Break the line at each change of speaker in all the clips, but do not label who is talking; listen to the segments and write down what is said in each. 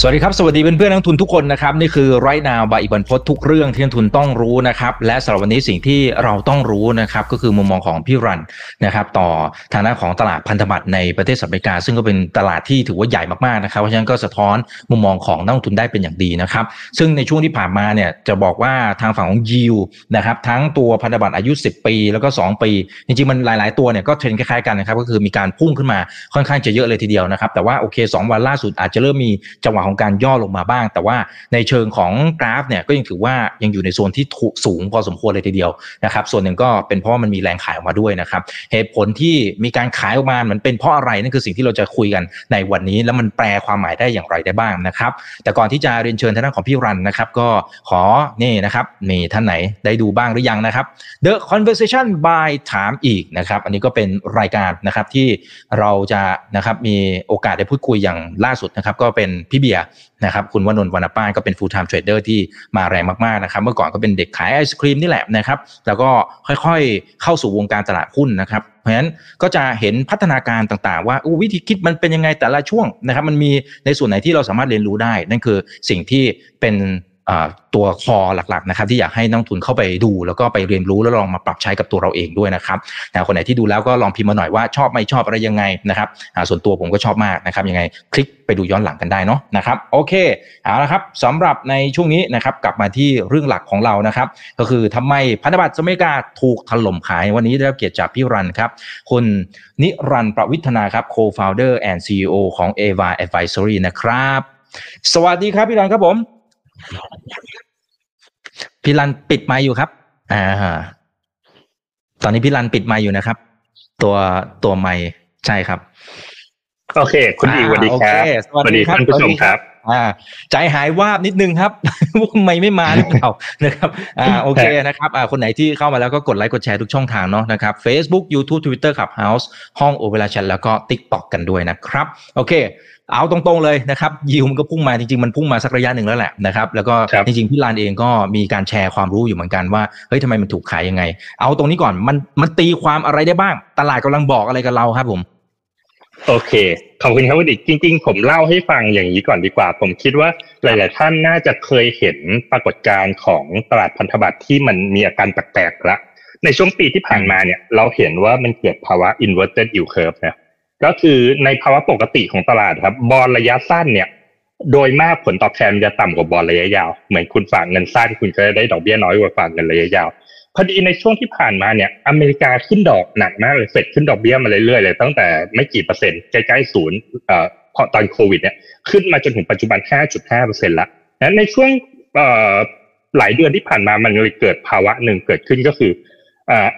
สวัสดีครับ สวัสดีเพื่อนเพื่อนนักทุนทุกคนนะครับนี่คือไรนาวบายอิบันพศทุกเรื่องที่นักทุนต้องรู้นะครับและสำหรับวันนี้สิ่งที่เราต้องรู้นะครับก็คือมุมมองของพี่รันนะครับต่อฐานะของตลาดพันธบัตรในประเทศสหรัฐอเมริกา ซึ่งก็เป็นตลาดที่ถือว่าใหญ่มากๆนะครับเพราะฉะนั้นก็สะท้อนมุมมองของนักลงทุนได้เป็นอย่างดีนะครับซึ่งในช่วงที่ผ่านมาเนี่ยจะบอกว่าทางฝั่งของยิวนะครับทั้งตัวพันธบัตรอายุ 10 ปี แล้วก็ 2 ปี จริงๆมันหลาย ๆตัวเนี่ยก็เทรนคล้ายๆกันนะครับก็คือมีการพุ่งขึ้นมาค่อนข้างจะเยอะเลยทีเดียวนะครับแต่ว่าโอเค 2 วันล่าสุดอาจจะเริ่มมีจังหวะของการย่อลงมาบ้าง แต่ว่าในเชิงของกราฟเนี่ยก็ยังถือว่ายังอยู่ในโซนที่สูงพอสมควรเลยทีเดียวนะครับส่วนหนึ่งก็เป็นเพราะมันมีแรงขายออกมาด้วยนะครับเหตุผลที่มีการขายออกมามันเป็นเพราะอะไรนั่นคือสิ่งที่เราจะคุยกันในวันนี้ แล้วมันแปลความหมายได้อย่างไรได้บ้างนะครับแต่ก่อนที่จะเรียนเชิญท่านของพี่รันนะครับก็ขอนี่นะครับมีท่านไหนได้ดูบ้างหรือยังนะครับ The Conversation by ถามอีกนะครับอันนี้ก็เป็นรายการนะครับที่เราจะนะครับมีโอกาสได้พูดคุยอย่างล่าสุดนะครับก็เป็นพี่เบียร์นะครับคุณวนนท์วรรณป้านก็เป็น full-time trader ที่มาแรงมากๆนะครับเมื่อก่อนก็เป็นเด็กขายไอศครีมนี่แหละนะครับแล้วก็ค่อยๆเข้าสู่วงการตลาดหุ้นนะครับเพราะฉะนั้นก็จะเห็นพัฒนาการต่างๆ ว่าวิธีคิดมันเป็นยังไงแต่ละช่วงนะครับมันมีในส่วนไหนที่เราสามารถเรียนรู้ได้ นั่นคือสิ่งที่เป็น ตัวคอหลักๆนะครับที่อยากให้นักทุนเข้าไปดู แล้วก็ไปเรียนรู้แล้วลองมาปรับใช้กับตัวเราเองด้วยนะครับแต่คนไหนที่ดูแล้วก็ลองพิมพ์มาหน่อยว่าชอบไม่ชอบอะไรยังไงนะครับส่วนตัวผมก็ชอบมากนะครับยังไงคลิกไปดูย้อนหลังกันได้เนาะนะครับโอเคเอาละครับสำหรับในช่วงนี้นะครับกลับมาที่เรื่องหลักของเรานะครับก็คือทำไมพันธบัตรสมัยกาถูกถล่มขายวันนี้ได้รับเกียรติจากพี่รันครับคุณนิรันประวิทนาครับ co-founder and CEO ของ Ava Advisory นะครับสวัสดีครับพี่รันครับผม พี่รันปิดไมค์อยู่ครับ อ่าตอนนี้พี่รันปิดไมค์อยู่นะครับ ตัวตัวไมค์ใช่ครับ
โอเค คุณอีสวัสดีครับสวัสดีท่านผู้ชมครับ
อ่า ใจหายวาบนิดนึงครับว่าทำไมไม่มาหรือเปล่านะครับ อ่าโอเคนะครับ อ่าคนไหนที่เข้ามาแล้วก็กดไลค์กดแชร์ทุกช่องทางเนาะนะครับ Facebook YouTube Twitter ขับ House ห้องโอเวลาชันแล้วก็ TikTok กันด้วยนะครับ โอเคเอาตรงๆเลยนะครับยิวมันก็พุ่งมาจริงๆมันพุ่งมาสักระยะหนึ่งแล้วแหละนะครับแล้วก็จริงๆพี่ลานเองก็มีการแชร์ความรู้อยู่เหมือนกันว่าเฮ้ยทำไมมันถูกขายยังไง เอาตรงนี้ก่อนมันมันตีความอะไรได้บ้าง ตลาดกำลังบอกอะไรกับเราครับผม
โอเค ขอบคุณครับวดิจริง ๆ ผมเล่าให้ฟังอย่างนี้ก่อนดีกว่า ผมคิดว่าหลาย ๆ ท่านน่าจะเคยเห็นปรากฏการณ์ของตลาดพันธบัตรที่มันมีอาการแปลกๆละ ในช่วงปีที่ผ่านมาเนี่ย เราเห็นว่ามันเกิดภาวะ inverted yield curve นะก็คือในภาวะปกติของตลาดครับ บอลระยะสั้นเนี่ย โดยมากผลตอบแทนจะต่ำกว่าบอลระยะยาว เหมือนคุณฝากเงินสั้นคุณก็ได้ดอกเบี้ยน้อยกว่าฝากเงินระยะยาว พอดีในช่วงที่ผ่านมาเนี่ย อเมริกาขึ้นดอกหนักมากเลยเฟดขึ้นดอกเบี้ยมาเรื่อยๆเลยตั้งแต่ไม่กี่เปอร์เซ็นต์ใกล้ๆศูนย์เอ่อพอตอนโควิดเนี่ยขึ้นมาจนถึงปัจจุบัน 5.5เปอร์เซ็นต์ละนั้นในช่วงเอ่อหลายเดือนที่ผ่านมามันเลยเกิดภาวะหนึ่งเกิดขึ้นก็คือ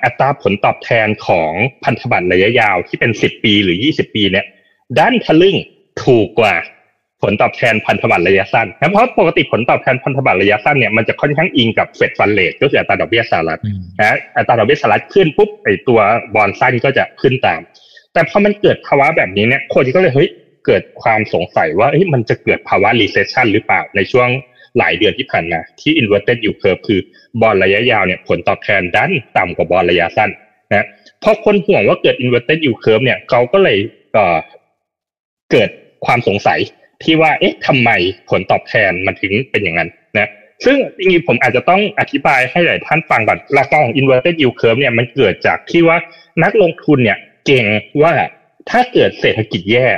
อัตราผลตอบแทนของพันธบัตรระยะยาวที่เป็น 10 ปีหรือ 20 ปีเนี่ยด้านทะลึ่งถูกกว่า ผลตอบแทนพันธบัตรระยะสั้นเพราะปกติผลตอบแทนพันธบัตรระยะสั้นเนี่ยมันจะค่อนข้างอิงกับเฟดฟันเลทก็คืออัตราดอกเบี้ยสหรัฐนะอัตราดอกเบี้ยสหรัฐขึ้นปุ๊บไอตัวบอลสั้นก็จะขึ้นตาม แต่พอมันเกิดภาวะแบบนี้เนี่ยคนก็เลยเฮ้ยเกิดความสงสัยว่าเฮ้ยมันจะเกิดภาวะ recession หรือเปล่าในช่วงหลายเดือนที่ผ่านมาที่ inverted yield curve คือบอลระยะยาวเนี่ยผลตอบแทนดันต่ำกว่าบอลระยะสั้นนะพอคนห่วงว่าเกิด inverted yield curve เนี่ยเขาก็เลยเกิดความสงสัย ที่ว่าเอ๊ะทำไมผลตอบแทนมันถึงเป็นอย่างนั้นนะซึ่งจริงๆผมอาจจะต้องอธิบายให้หลายท่านฟังก่อนราคารของ inverted yield curve เนี่ยมันเกิดจากที่ว่านักลงทุนเนี่ยเก่งว่าถ้าเกิดเศรษฐกิจแย่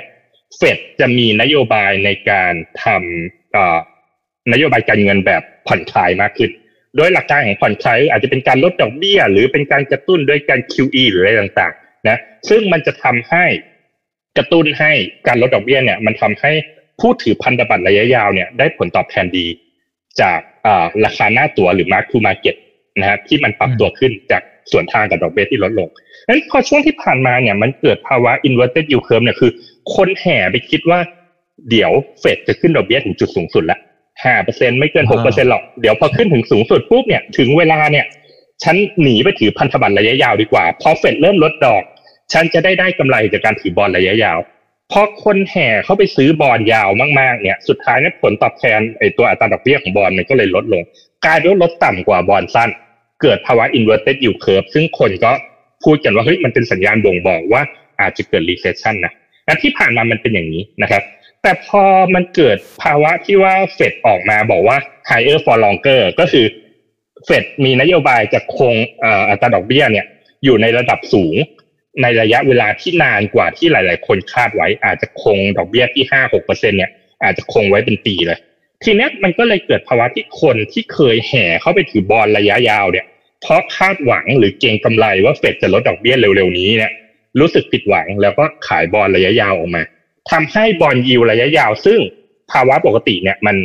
เฟดจะมีนโยบายในการทำนโยบายการเงินแบบผ่อนคลายมากขึ้น โดยหลักการของผ่อนคลายอาจจะเป็นการลดดอกเบี้ย หรือเป็นการกระตุ้นด้วยการ QE หรืออะไรต่างๆนะซึ่งมันจะทำให้กระตุ้นให้การลดดอกเบี้ยเนี่ยมันทำให้ ผู้ถือพันธบัตรระยะยาวเนี่ยได้ผลตอบแทนดี จากราคาหน้าตั๋วหรือ mark to market นะครับที่มันปรับตัวขึ้นจากส่วนทางกับดอกเบี้ยที่ลดลงนั้นพอช่วงที่ผ่านมาเนี่ยมันเกิดภาวะ inverted yield curve เนี่ยคือ คนแห่ไปคิดว่าเดี๋ยวเฟดจะขึ้นดอกเบี้ยถึงจุดสูงสุดแล้วห้าเปอร์เซ็นไม่เกินหกเปอร์เซ็นหรอก เดี๋ยวพอขึ้นถึงสูงสุดปุ๊บเนี่ยถึงเวลาเนี่ย ฉันหนีไปถือพันธบัตรระยะยาวดีกว่า พอเฟดเริ่มลดดอก ฉันจะได้ได้กำไรจากการถือบอลระยะยาว พอคนแห่เข้าไปซื้อบอลยาวมากๆเนี่ย สุดท้ายเนี่ยผลตอบแทนไอตัวอัตราดอกเบี้ยของบอลมันก็เลยลดลง กลายเป็นลดต่ำกว่าบอลสั้น เกิดภาวะ inverted yield curve ซึ่งคนก็พูดกันว่าเฮ้ยมันเป็นสัญญาณบ่งบอกว่าอาจจะเกิด recession นะและที่ผ่านมามันเป็นอย่างนี้นะครับ แต่พอมันเกิดภาวะที่ว่าเฟดออกมาบอกว่า higher for longer ก็คือเฟดมีนโยบายจะคงอัตราดอกเบี้ยเนี่ยอยู่ในระดับสูง ในระยะเวลาที่นานกว่าที่หลาย ๆ คนคาดไว้ อาจจะคงดอกเบี้ยที่ห้าหกเปอร์เซ็นเนี่ยอาจจะคงไว้เป็นปีเลย ทีนี้มันก็เลยเกิดภาวะที่คนที่เคยแห่เข้าไปถือบอลระยะยาวเนี่ย เพราะคาดหวังหรือเก็งกำไรว่าเฟดจะลดดอกเบี้ยเร็ว ๆ นี้เนี่ยรู้สึกผิดหวังแล้วก็ขายบอลระยะยาวออกมาทำให้ bond yield ระยะยาว ซึ่งภาวะปกติเนี่ยมัน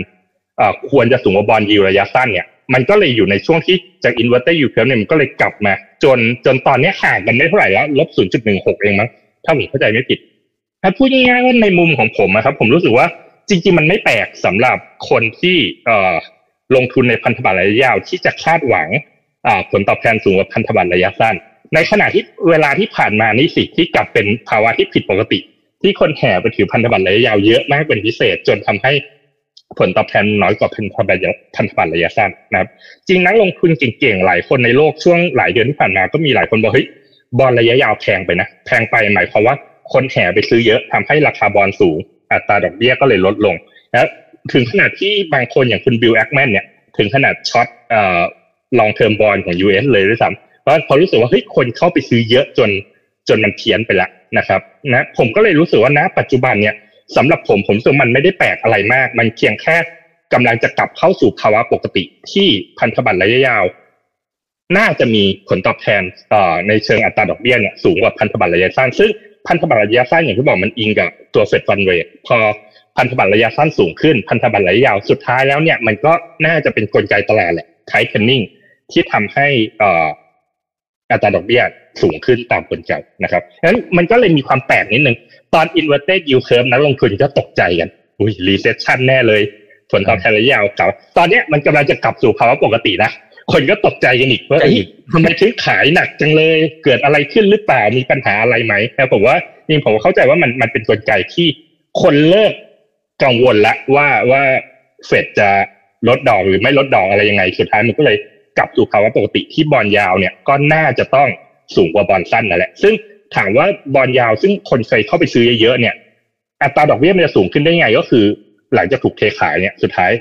ควรจะสูงกว่า bond yield ระยะสั้นเนี่ย มันก็เลยอยู่ในช่วงที่จาก inverted yield curve เนี่ยมันก็เลยกลับมา จนจนตอนนี้ห่างกันไม่เท่าไหร่แล้วลบศูนย์จุดหนึ่งหกเองมั้งถ้าผมเข้าใจไม่ผิดถ้าพูดง่ายๆว่าในมุมของผมนะครับ ผมรู้สึกว่าจริงๆ มันไม่แปลกสำหรับคนที่เอ่อลงทุนในพันธบัตรระยะยาวที่จะคาดหวังผลตอบแทนสูงกว่าพันธบัตรระยะสั้น ในขณะที่เวลาที่ผ่านมานี่สิที่กลับเป็นภาวะที่ผิดปกติ ที่คนแห่ไปถือพันธบัตรระยะยาวเยอะมากเป็นพิเศษ จนทำให้ ผลตอบแทนน้อยกว่าพันธบัตรพันธบัตรระยะสั้นนะครับ จริงนักลงทุนเก่งๆหลายคนในโลกช่วงหลายเดือนที่ผ่านมาก็มีหลายคนบอกเฮ้ยบอลระยะยาวแพงไปนะแพงไปหมายความว่าคนแห่ไปซื้อเยอะทำให้ราคาบอลสูง อัตราดอกเบี้ยก็เลยลดลงแล้วถึงขนาดที่บางคนอย่างคุณบิลแอคแมนเนี่ยถึงขนาดช็อตเอ่อลองเทอมบอลของ US เลยด้วยซ้ำเพราะเขารู้สึกว่าเฮ้ยคนเข้าไปซื้อเยอะจนจนมันเพี้ยนไปละนะครับนะผมก็เลยรู้สึกว่าณปัจจุบันเนี่ย สำหรับผมผมรู้สึกมันไม่ได้แปลกอะไรมาก มันเพียงแค่กำลังจะกลับเข้าสู่ภาวะปกติที่พันธบัตรระยะยาว น่าจะมีผลตอบแทนในเชิงอัตราดอกเบี้ยเนี่ยสูงกว่าพันธบัตรระยะสั้น ซึ่งพันธบัตรระยะสั้นอย่างที่บอกมันอิงกับตัวเฟดฟันเรทพอพันธบัตรระยะสั้นสูงขึ้น พันธบัตรระยะยาวสุดท้ายแล้วเนี่ยมันก็น่าจะเป็นนกลไกตลาดแหละไทเทนนิ่งที่ทำให้อัตราดอกเบี้ยสูงขึ้นตามกลไกนะครับงั้นมันก็เลยมีความแปลกนิดนึง ตอน inverted yield curve นักลงทุนก็ตกใจกัน อุ้ย recession แน่เลย ผลตอบแทนระยะยาวเก่าตอนนี้มันกำลังจะกลับสู่ภาวะปกตินะ คนก็ตกใจกันอีกว่าทำไมถึงขายหนักจังเลย เกิดอะไรขึ้นหรือเปล่า มีปัญหาอะไรไหมแต่ผมว่าจริงผมเข้าใจว่ามันมันเป็นกลไกที่คนเลิกกังวลแล้วว่าว่าเฟดจะลดดอกหรือไม่ลดดอกอะไรยังไง สุดท้ายมันก็เลยกลับสู่ภาวะปกติที่บอลยาวเนี่ยก็น่าจะต้องสูงกว่าบอลสั้นนั่นแหละ ซึ่ง ถามว่าบอลยาวซึ่งคนเคยเข้าไปซื้อเยอะๆเนี่ย อัตราดอกเบี้ยมันจะสูงขึ้นได้ไง ก็คือ หลังจากถูกเทขายเนี่ย สุดท้าย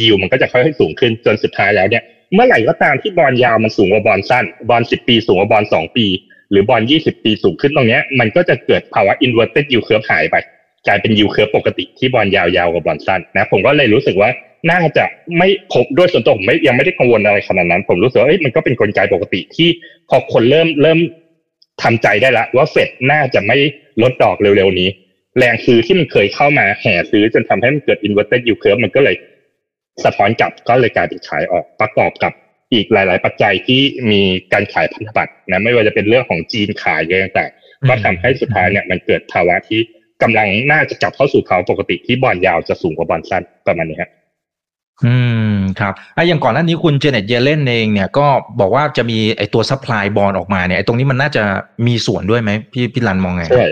ยิวมันก็จะค่อยๆสูงขึ้นจนสุดท้ายแล้วเนี่ย เมื่อไหร่ก็ตามที่บอลยาวมันสูงกว่าบอลสั้น บอลสิบปีสูงกว่าบอลสองปี หรือบอลยี่สิบปีสูงขึ้นตรงนี้มันก็จะเกิดภาวะ inverted yield curve หายไปกลายเป็น yield curve ปกติที่บอลยาวๆกว่าบอลสั้นนะ ผมก็เลยรู้สึกว่าน่าจะไม่ผมด้วยส่วนตัวผมไม่ยังไม่ได้กังวลอะไรขนาดนั้น ผมรู้สึกว่ามันก็เป็นกลไกปกติที่พอคนเริ่มเริ่ม ทำใจได้ละว่าเฟดน่าจะไม่ลดดอกเร็วๆนี้ แรงซื้อที่มันเคยเข้ามาแห่ซื้อจนทำให้มันเกิด inverted yield curve มันก็เลยสะท้อนกลับก็เลยกลายเป็นขายออกประกอบกับอีกหลาย ๆ ปัจจัยที่มีการขายพันธบัตรนะไม่ว่าจะเป็นเรื่องของจีนขายเยอะต่างก็ทำให้สุดท้ายเนี่ยมันเกิดภาวะที่กำลังน่าจะกลับเข้าสู่ภาวะปกติที่บอลยาวจะสูงกว่าบอลสั้นประมาณนี้ครับ
อืมครับไอ้อย่างก่อนหน้านี้คุณเจเน็ตเยเลนเองเนี่ยก็บอกว่าจะมีไอ้ตัว supply bond ออกมาเนี่ยไอ้ตรงนี้มันน่าจะมีส่วนด้วยไหมพี่พี่รันมองไง
ใช่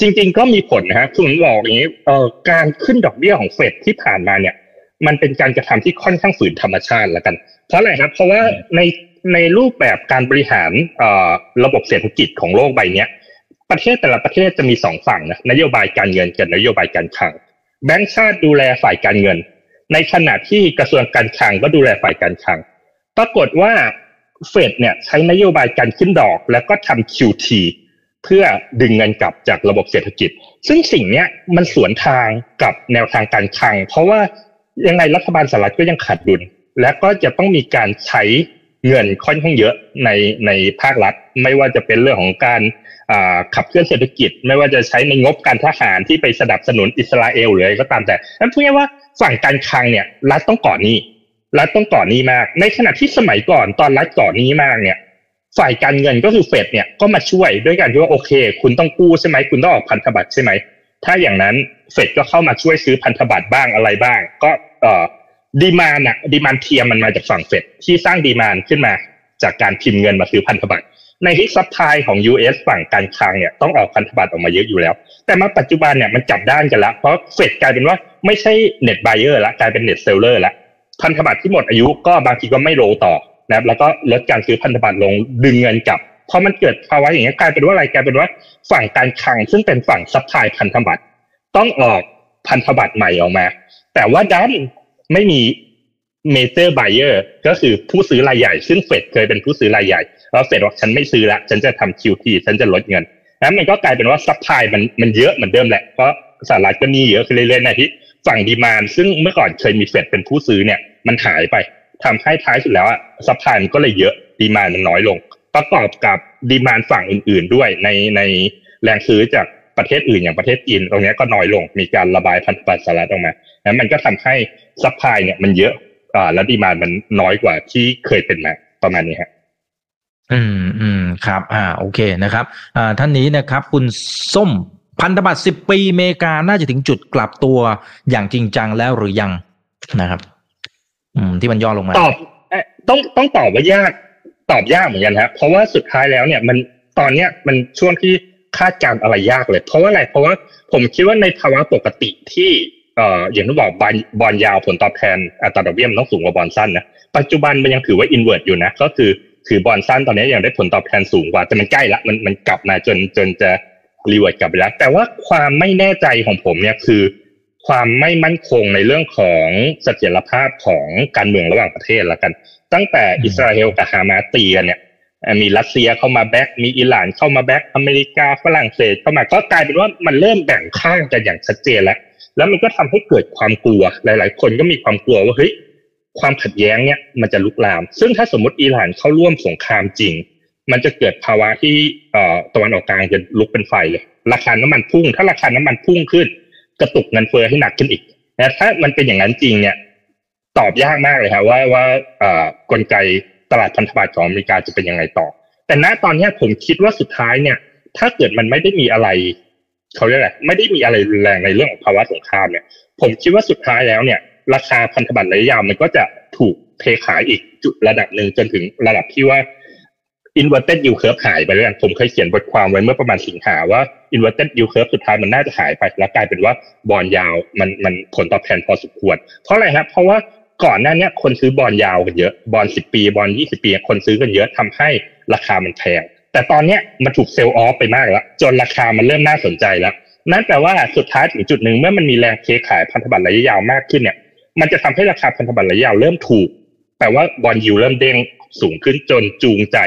จริง ๆ ก็มีผลนะฮะคุณบอกอย่างนี้เอ่อการขึ้นดอกเบี้ยของเฟดที่ผ่านมาเนี่ย มันเป็นการกระทำที่ค่อนข้างฝืนธรรมชาติละกัน เพราะอะไรครับ เพราะว่าในในรูปแบบการบริหารเอ่อระบบเศรษฐกิจของโลกใบนี้ประเทศแต่ละประเทศจะมีสองฝั่งนะนโยบายการเงินกับนโยบายการคลังแบงก์ชาติดูแลฝ่ายการเงิน ในขณะที่กระทรวงการคลังก็ดูแลฝ่ายการคลัง ปรากฏว่าเฟดเนี่ยใช้นโยบายการขึ้นดอกแล้วก็ทำ QT เพื่อดึงเงินกลับจากระบบเศรษฐกิจ ซึ่งสิ่งนี้มันสวนทางกับแนวทางการคลัง เพราะว่ายังไงรัฐบาลสหรัฐก็ยังขาดดุล และก็จะต้องมีการใช้เงินค่อนข้างเยอะในในภาครัฐ ไม่ว่าจะเป็นเรื่องของการ ขับเคลื่อนเศรษฐกิจ ไม่ว่าจะใช้ในงบการทหารที่ไปสนับสนุนอิสราเอลหรืออะไรก็ตามแต่นั่นพูดง่ายว่าฝั่งการคลังเนี่ย รัฐต้องก่อนนี้ รัฐต้องก่อนนี้มาก ในขณะที่สมัยก่อนตอนรัฐก่อนนี้มากเนี่ย ฝ่ายการเงินก็คือเฟดเนี่ยก็มาช่วยด้วยกันที่ว่าโอเค คุณต้องกู้ใช่ไหมคุณต้องออกพันธบัตรใช่ไหมถ้าอย่างนั้นเฟดก็เข้ามาช่วยซื้อพันธบัตรบ้างอะไรบ้าง ก็เอ่อดีมานอะดีมานเทียมมันมาจากฝั่งเฟดที่สร้างดีมานขึ้นมาจากการพิมพ์เงินมาซื้อพันธบัตร ในที่ supply ของ US ฝั่งการคลังเนี่ยต้องออกพันธบัตรออกมาเยอะอยู่แล้ว แต่มาปัจจุบันเนี่ยมันกลับด้านกันแล้วเพราะเฟดกลายเป็นว่าไม่ใช่ net buyer ละกลายเป็น net seller ละพันธบัตรที่หมดอายุก็บางทีก็ไม่ roll ต่อนะครับแล้วก็ลดการซื้อพันธบัตรลงดึงเงินกลับพอมันเกิดภาวะอย่างนี้กลายเป็นว่าอะไรกลายเป็นว่าฝั่งการคลังซึ่งเป็นฝั่ง supply พันธบัตรต้องออกพันธบัตรใหม่ออกมา แต่ว่าดันไม่มี major buyer ก็คือผู้ซื้อรายใหญ่ ซึ่งเฟดเคยเป็นผู้ซื้อรายใหญ่ แล้วเฟดบอกฉันไม่ซื้อละฉันจะทำ QT ฉันจะลดเงินนั้นมันก็กลายเป็นว่า supply มันมันเยอะเหมือนเดิมแหละเพราะสหรัฐก็มีเยอะขึ้นเรื่อยๆนะที่ฝั่ง demand ซึ่งเมื่อก่อนเคยมีเฟดเป็นผู้ซื้อเนี่ยมันหายไปทำให้ท้ายสุดแล้วอะ supply มันก็เลยเยอะ demand มันน้อยลง ประกอบกับ demand ฝั่งอื่น ๆ ด้วยในในแรงซื้อจากประเทศอื่นอย่างประเทศจีนตรงนี้ก็น้อยลง มีการระบายพันธบัตรสหรัฐออกมานั้นมันก็ทำให้ supply เนี่ยมันเยอะอ่าและ demand มันน้อยกว่าที่เคยเป็นมาประมาณนี้ครับ
อืมอืมครับ อ่า โอเคนะครับ อ่า ท่านนี้นะครับ คุณส้มพันธบัตรสิบปีเมกา น่าจะถึงจุดกลับตัวอย่างจริงจังแล้วหรือยังนะครับ อืม ที่มันย่อลงมา
ตอบต้องต้องตอบว่ายาก ตอบยากเหมือนกันครับเพราะว่าสุดท้ายแล้วเนี่ยมันตอนเนี้ยมันช่วงที่คาดการณ์อะไรยากเลย เพราะว่าอะไร เพราะว่าผมคิดว่าในภาวะปกติที่เอ่ออย่างที่บอกบอลบอลยาวผลตอบแทนอัตราดอกเบี้ยมันต้องสูงกว่าบอลสั้นนะปัจจุบันมันยังถือว่า invert อยู่นะ ก็คือ ถือบอลสั้นตอนนี้ยังได้ผลตอบแทนสูงกว่า แต่มันใกล้ละมันมันกลับมาจนจนจะ revert กลับไปแล้ว แต่ว่าความไม่แน่ใจของผมเนี่ยคือ ความไม่มั่นคงในเรื่องของเสถียรภาพของการเมืองระหว่างประเทศละกัน ตั้งแต่อิสราเอลกับฮามาสตีกันเนี่ยมีรัสเซียเข้ามา back มีอิหร่านเข้ามา back อเมริกาฝรั่งเศสเข้ามาก็กลายเป็นว่ามันเริ่มแบ่งข้างกันอย่างชัดเจนแล้ว แล้วมันก็ทำให้เกิดความกลัวหลาย ๆ คนก็มีความกลัวว่าเฮ้ย ความขัดแย้งเนี่ยมันจะลุกลาม ซึ่งถ้าสมมติอิหร่านเข้าร่วมสงครามจริง มันจะเกิดภาวะที่ตะวันออกกลางจะลุกเป็นไฟเลยราคาน้ำมันพุ่ง ถ้าราคาน้ำมันพุ่งขึ้น กระตุกเงินเฟ้อให้หนักขึ้นอีกนะถ้ามันเป็นอย่างนั้นจริงเนี่ยตอบยากมากเลยครับว่าว่ากลไกตลาดพันธบัตรของอเมริกาจะเป็นยังไงต่อ แต่ณตอนนี้ผมคิดว่าสุดท้ายเนี่ย ถ้าเกิดมันไม่ได้มีอะไรเขาเรียกอะไรไม่ได้มีอะไรแรงในเรื่องของภาวะสงครามเนี่ย ผมคิดว่าสุดท้ายแล้วเนี่ย ราคาพันธบัตรระยะยาวมันก็จะถูกเทขายอีกจุดระดับหนึ่งจนถึงระดับที่ว่า inverted yield curve หายไปแล้วผมเคยเขียนบทความไว้เมื่อประมาณสิงหาว่า inverted yield curve สุดท้ายมันน่าจะหายไป แล้วกลายเป็นว่าบอลยาวมันมันผลตอบแทนพอสมควร เพราะอะไรครับ เพราะว่าก่อนหน้านี้คนซื้อบอลยาวกันเยอะบอลสิบปีบอลยี่สิบปี คนซื้อกันเยอะทำให้ราคามันแพง แต่ตอนเนี้ยมันถูกเซลล์ออฟไปมากแล้ว จนราคามันเริ่มน่าสนใจแล้ว นั่นแปลว่าสุดท้ายถึงจุดหนึ่งเมื่อมันมีแรงเทขายพันธบัตรระยะยาวมากขึ้นเนี่ย มันจะทำให้ราคาพันธบัตรระยะยาวเริ่มถูกแต่ว่าบอลยูเริ่มเด้งสูงขึ้นจนจูงใจ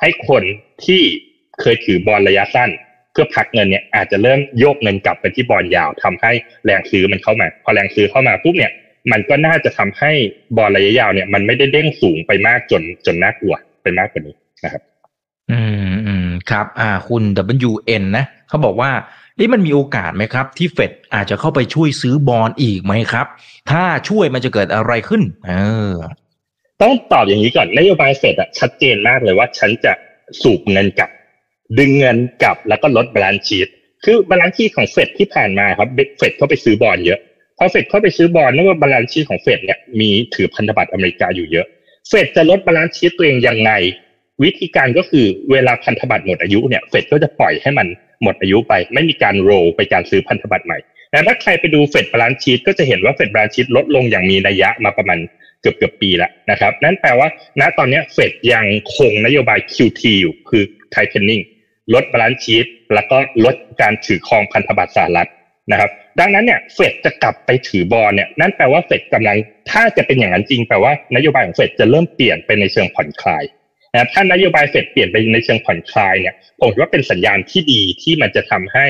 ให้คนที่เคยถือบอลระยะสั้น เพื่อพักเงินเนี่ยอาจจะเริ่มโยกเงินกลับไปที่บอลยาวทำให้แรงซื้อมันเข้ามา พอแรงซื้อเข้ามาปุ๊บเนี่ยมันก็น่าจะทำให้บอลระยะยาวเนี่ย มันไม่ได้เด้งสูงไปมากจนจนน่ากลัวไปมากกว่านี้นะครับ
อืมอืมครับ อ่า คุณ WN นะเขาบอกว่า นี่มันมีโอกาสไหมครับ ที่เฟดอาจจะเข้าไปช่วยซื้อบอลอีกไหมครับ ถ้าช่วยมันจะเกิดอะไรขึ้น เออ
ต้องตอบอย่างนี้ก่อนนโยบายเฟดอะชัดเจนมากเลยว่า ฉันจะสูบเงินกลับ ดึงเงินกลับแล้วก็ลด balance sheet คือ balance sheet ของเฟดที่ผ่านมาครับเฟดเข้าไปซื้อ bond เยอะพอเฟดเข้าไปซื้อ bond นั่นแปลว่า balance sheet ของเฟดเนี่ยมีถือพันธบัตรอเมริกาอยู่เยอะเฟดจะลด balance sheet ตัวเองยังไง วิธีการก็คือเวลาพันธบัตรหมดอายุเนี่ยเฟดก็จะปล่อยให้มัน หมดอายุไป ไม่มีการ roll ไปการซื้อพันธบัตรใหม่แต่ถ้าใครไปดูเฟด balance sheet ก็จะเห็นว่าเฟด balance sheet ลดลงอย่างมีนัยยะมาประมาณเกือบเกือบปีแล้วนะครับ นั่นแปลว่า ณตอนนี้เฟดยังคงนโยบาย QT อยู่คือ tighteningลด balance sheet แล้วก็ลดการถือครองพันธบัตรสหรัฐนะครับ ดังนั้นเนี่ยเฟดจะกลับไปถือบอลเนี่ยนั่นแปลว่าเฟดกำลังถ้าจะเป็นอย่างนั้นจริงแปลว่านโยบายของเฟดจะเริ่มเปลี่ยนไปในเชิงผ่อนคลาย นะถ้านโยบายเฟดเปลี่ยนไปในเชิงผ่อนคลายเนี่ยผมคิดว่าเป็นสัญญาณที่ดีที่มันจะทำให้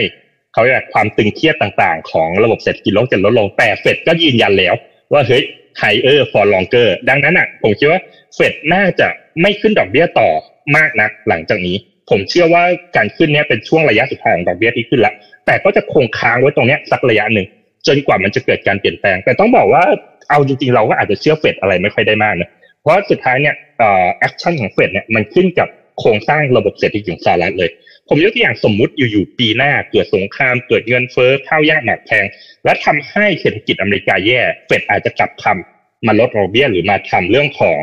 เขาเรียกความตึงเครียดต่างๆ ของระบบเศรษฐกิจโลกจะลดลงแต่เฟดก็ยืนยันแล้ว ว่าเฮ้ย higher for longer ดังนั้นอะผมคิดว่าเฟดน่าจะไม่ขึ้นดอกเบี้ยต่อมากนักหลังจากนี้ ผมเชื่อว่าการขึ้นเนี้ยเป็นช่วงระยะสุดท้ายของดอกเบี้ยที่ขึ้นแล้วแต่ก็จะคงค้างไว้ตรงเนี้ยสักระยะหนึ่งจนกว่ามันจะเกิดการเปลี่ยนแปลง แต่ต้องบอกว่าเอาจริงๆ เราก็อาจจะเชื่อเฟดอะไรไม่ค่อยได้มากนะเพราะสุดท้ายเนี่ย action ของเฟดเนี่ยมันขึ้นกับโครงสร้างระบบเศรษฐกิจของสหรัฐเลย ผมยกตัวอย่างสมมุติอยู่ๆปีหน้าเกิดสงครามเกิดเงินเฟ้อข้าวยากหมากแพงและทำให้เศรษฐกิจอเมริกาแย่เฟดอาจจะกลับคำมาลดดอกเบี้ยหรือมาทำเรื่องของ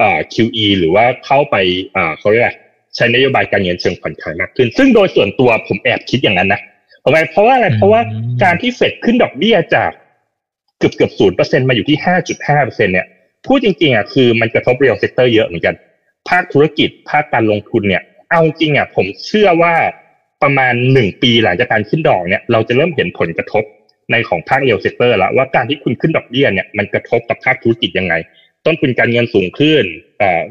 อ QE หรือว่าเข้าไปเขาเรียกใช้นโยบายการเงินเชิงผ่อนคลายมากขึ้น ซึ่งโดยส่วนตัวผมแอบคิดอย่างนั้นนะเพราะเพราะว่าอะไรเพราะว่าการที่เฟดขึ้นดอกเบี้ยจากเกือบเกือบศูนย์เปอร์เซ็นต์มาอยู่ที่ห้าจุดห้าเปอร์เซ็นต์เนี่ย พูดจริงๆอะคือมันกระทบ real sector เยอะเหมือนกัน ภาคธุรกิจภาคการลงทุนเนี่ย เอาจริงอะผมเชื่อว่าประมาณหนึ่งปีหลังจากการขึ้นดอกเนี่ยเราจะเริ่มเห็นผลกระทบในของภาค real sector แล้วว่าการที่คุณขึ้นดอกเบี้ยเนี่ยมันกระทบกับภาคธุรกิจยังไง ต้นทุนการเงินสูงขึ้น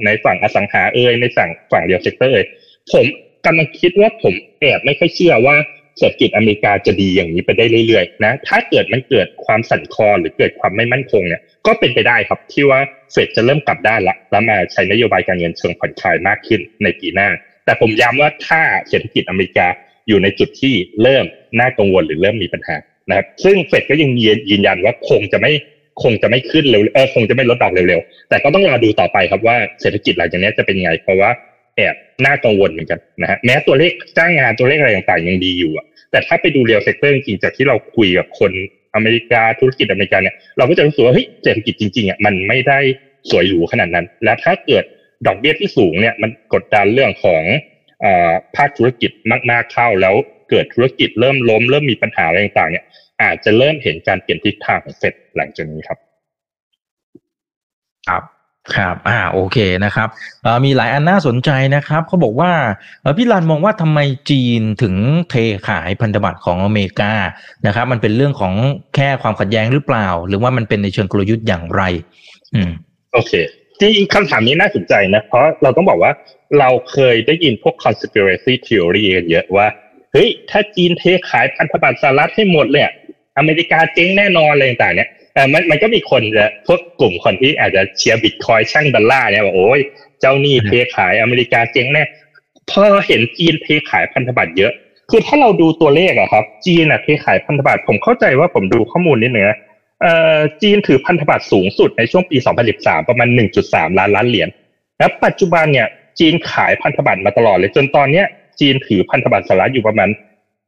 ในฝั่งอสังหาเอ่ยในฝั่งฝั่ง real sector เอ่ยผมกำลังคิดว่าผมแอบไม่ค่อยเชื่อว่า เศรษฐกิจอเมริกาจะดีอย่างนี้ไปได้เรื่อยๆนะถ้าเกิดมันเกิดความสั่นคลอนหรือเกิดความไม่มั่นคงเนี่ยก็เป็นไปได้ครับที่ว่าเฟดจะเริ่มกลับด้านละแล้วมาใช้นโยบายการเงินเชิงผ่อนคลายมากขึ้นในปีหน้า แต่ผมย้ำว่าถ้าเศรษฐกิจอเมริกาอยู่ในจุดที่เริ่มน่ากังวลหรือเริ่มมีปัญหานะครับซึ่งเฟดก็ยังยืนยันว่าคงจะไม่คงจะไม่ขึ้นเร็วเออคงจะไม่ลดดอกเร็วๆ แต่ก็ต้องรอดูต่อไปครับว่าเศรษฐกิจหลังจากนี้จะเป็นไง เพราะว่า แอบน่ากังวลเหมือนกันนะฮะแม้ตัวเลขจ้างงานตัวเลขอะไรต่างๆยังดีอยู่อะแต่ถ้าไปดู real sector จริงจากที่เราคุยกับคนอเมริกาธุรกิจอเมริกาเนี่ยเราก็จะรู้สึกว่าเฮ้ยเศรษฐกิจจริงๆอะมันไม่ได้สวยหรูขนาดนั้น และถ้าเกิดดอกเบี้ยที่สูงเนี่ยมันกดดันเรื่องของภาคธุรกิจมากๆเข้าแล้วเกิดธุรกิจเริ่มล้ม เริ่มมีปัญหาอะไรต่างๆเนี่ยอาจจะเริ่มเห็นการเปลี่ยนทิศทางของเฟดหลังจากนี้ครับ
ครับ ครับ อ่า โอเคนะครับมีหลายอันน่าสนใจนะครับ เขาบอกว่าพี่ลันมองว่าทำไมจีนถึงเทขายพันธบัตรของอเมริกา นะครับ มันเป็นเรื่องของแค่ความขัดแย้งหรือเปล่า หรือว่ามันเป็นในเชิงกลยุทธ์อย่างไร อืม
โอเค จริงคำถามนี้น่าสนใจนะ เพราะเราต้องบอกว่าเราเคยได้ยินพวก conspiracy theory กันเยอะว่า เฮ้ย ถ้าจีนเทขายพันธบัตรสหรัฐให้หมดเลยอเมริกาเจ๊งแน่นอนอะไรต่างเนี่ย แต่มันมันก็มีคนจะพวกกลุ่มคนที่อาจจะเชียร์บิตคอยช่างดอลลาร์เนี่ยบอกโอ้ยเจ้านี่เทขายอเมริกาเจ๊งแน่พอเห็นจีนเทขายพันธบัตรเยอะ คือถ้าเราดูตัวเลขอะครับ จีนอะเทขายพันธบัตรผมเข้าใจว่าผมดูข้อมูลนิดนึงนะเอ่อจีนถือพันธบัตรสูงสุดในช่วงปี 2013 ประมาณ 1.3 ล้านล้านเหรียญแล้วปัจจุบันเนี่ย จีนขายพันธบัตรมาตลอดเลย จนตอนเนี้ยจีนถือพันธบัตรสหรัฐอยู่ประมาณ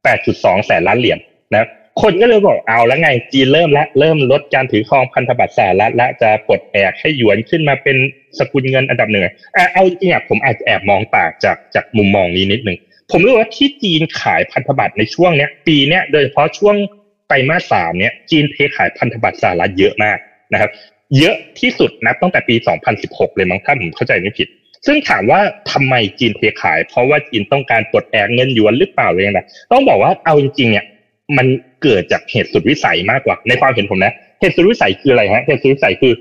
8.2 แสนล้านเหรียญนะ คนก็เลยบอกเอาแล้วไง จีนเริ่มแล้วเริ่มลดการถือครองพันธบัตรสหรัฐและจะปลดแอกให้หยวนขึ้นมาเป็นสกุลเงินอันดับหนึ่งเอาจริงๆผมอาจจะแอบมองต่างจากจากมุมมองนี้นิดหนึ่งผมรู้ว่าที่จีนขายพันธบัตรในช่วงเนี้ย ปีเนี้ยโดยเฉพาะช่วงไตรมาสสามเนี้ยจีนเทขายพันธบัตรสหรัฐเยอะมากนะครับ เยอะที่สุดนับตั้งแต่ปี 2016 เลยมั้งถ้าผมเข้าใจไม่ผิด ซึ่งถามว่าทำไมจีนเทขาย เพราะว่าจีนต้องการปลดแอกเงินหยวนหรือเปล่าอะไรเลยนะต้องบอกว่าเอาจริงๆเนี่ย มันเกิดจากเหตุสุดวิสัยมากกว่า ในความเห็นผมนะ เหตุสุดวิสัยคืออะไรฮะ เหตุสุดวิสัยคือ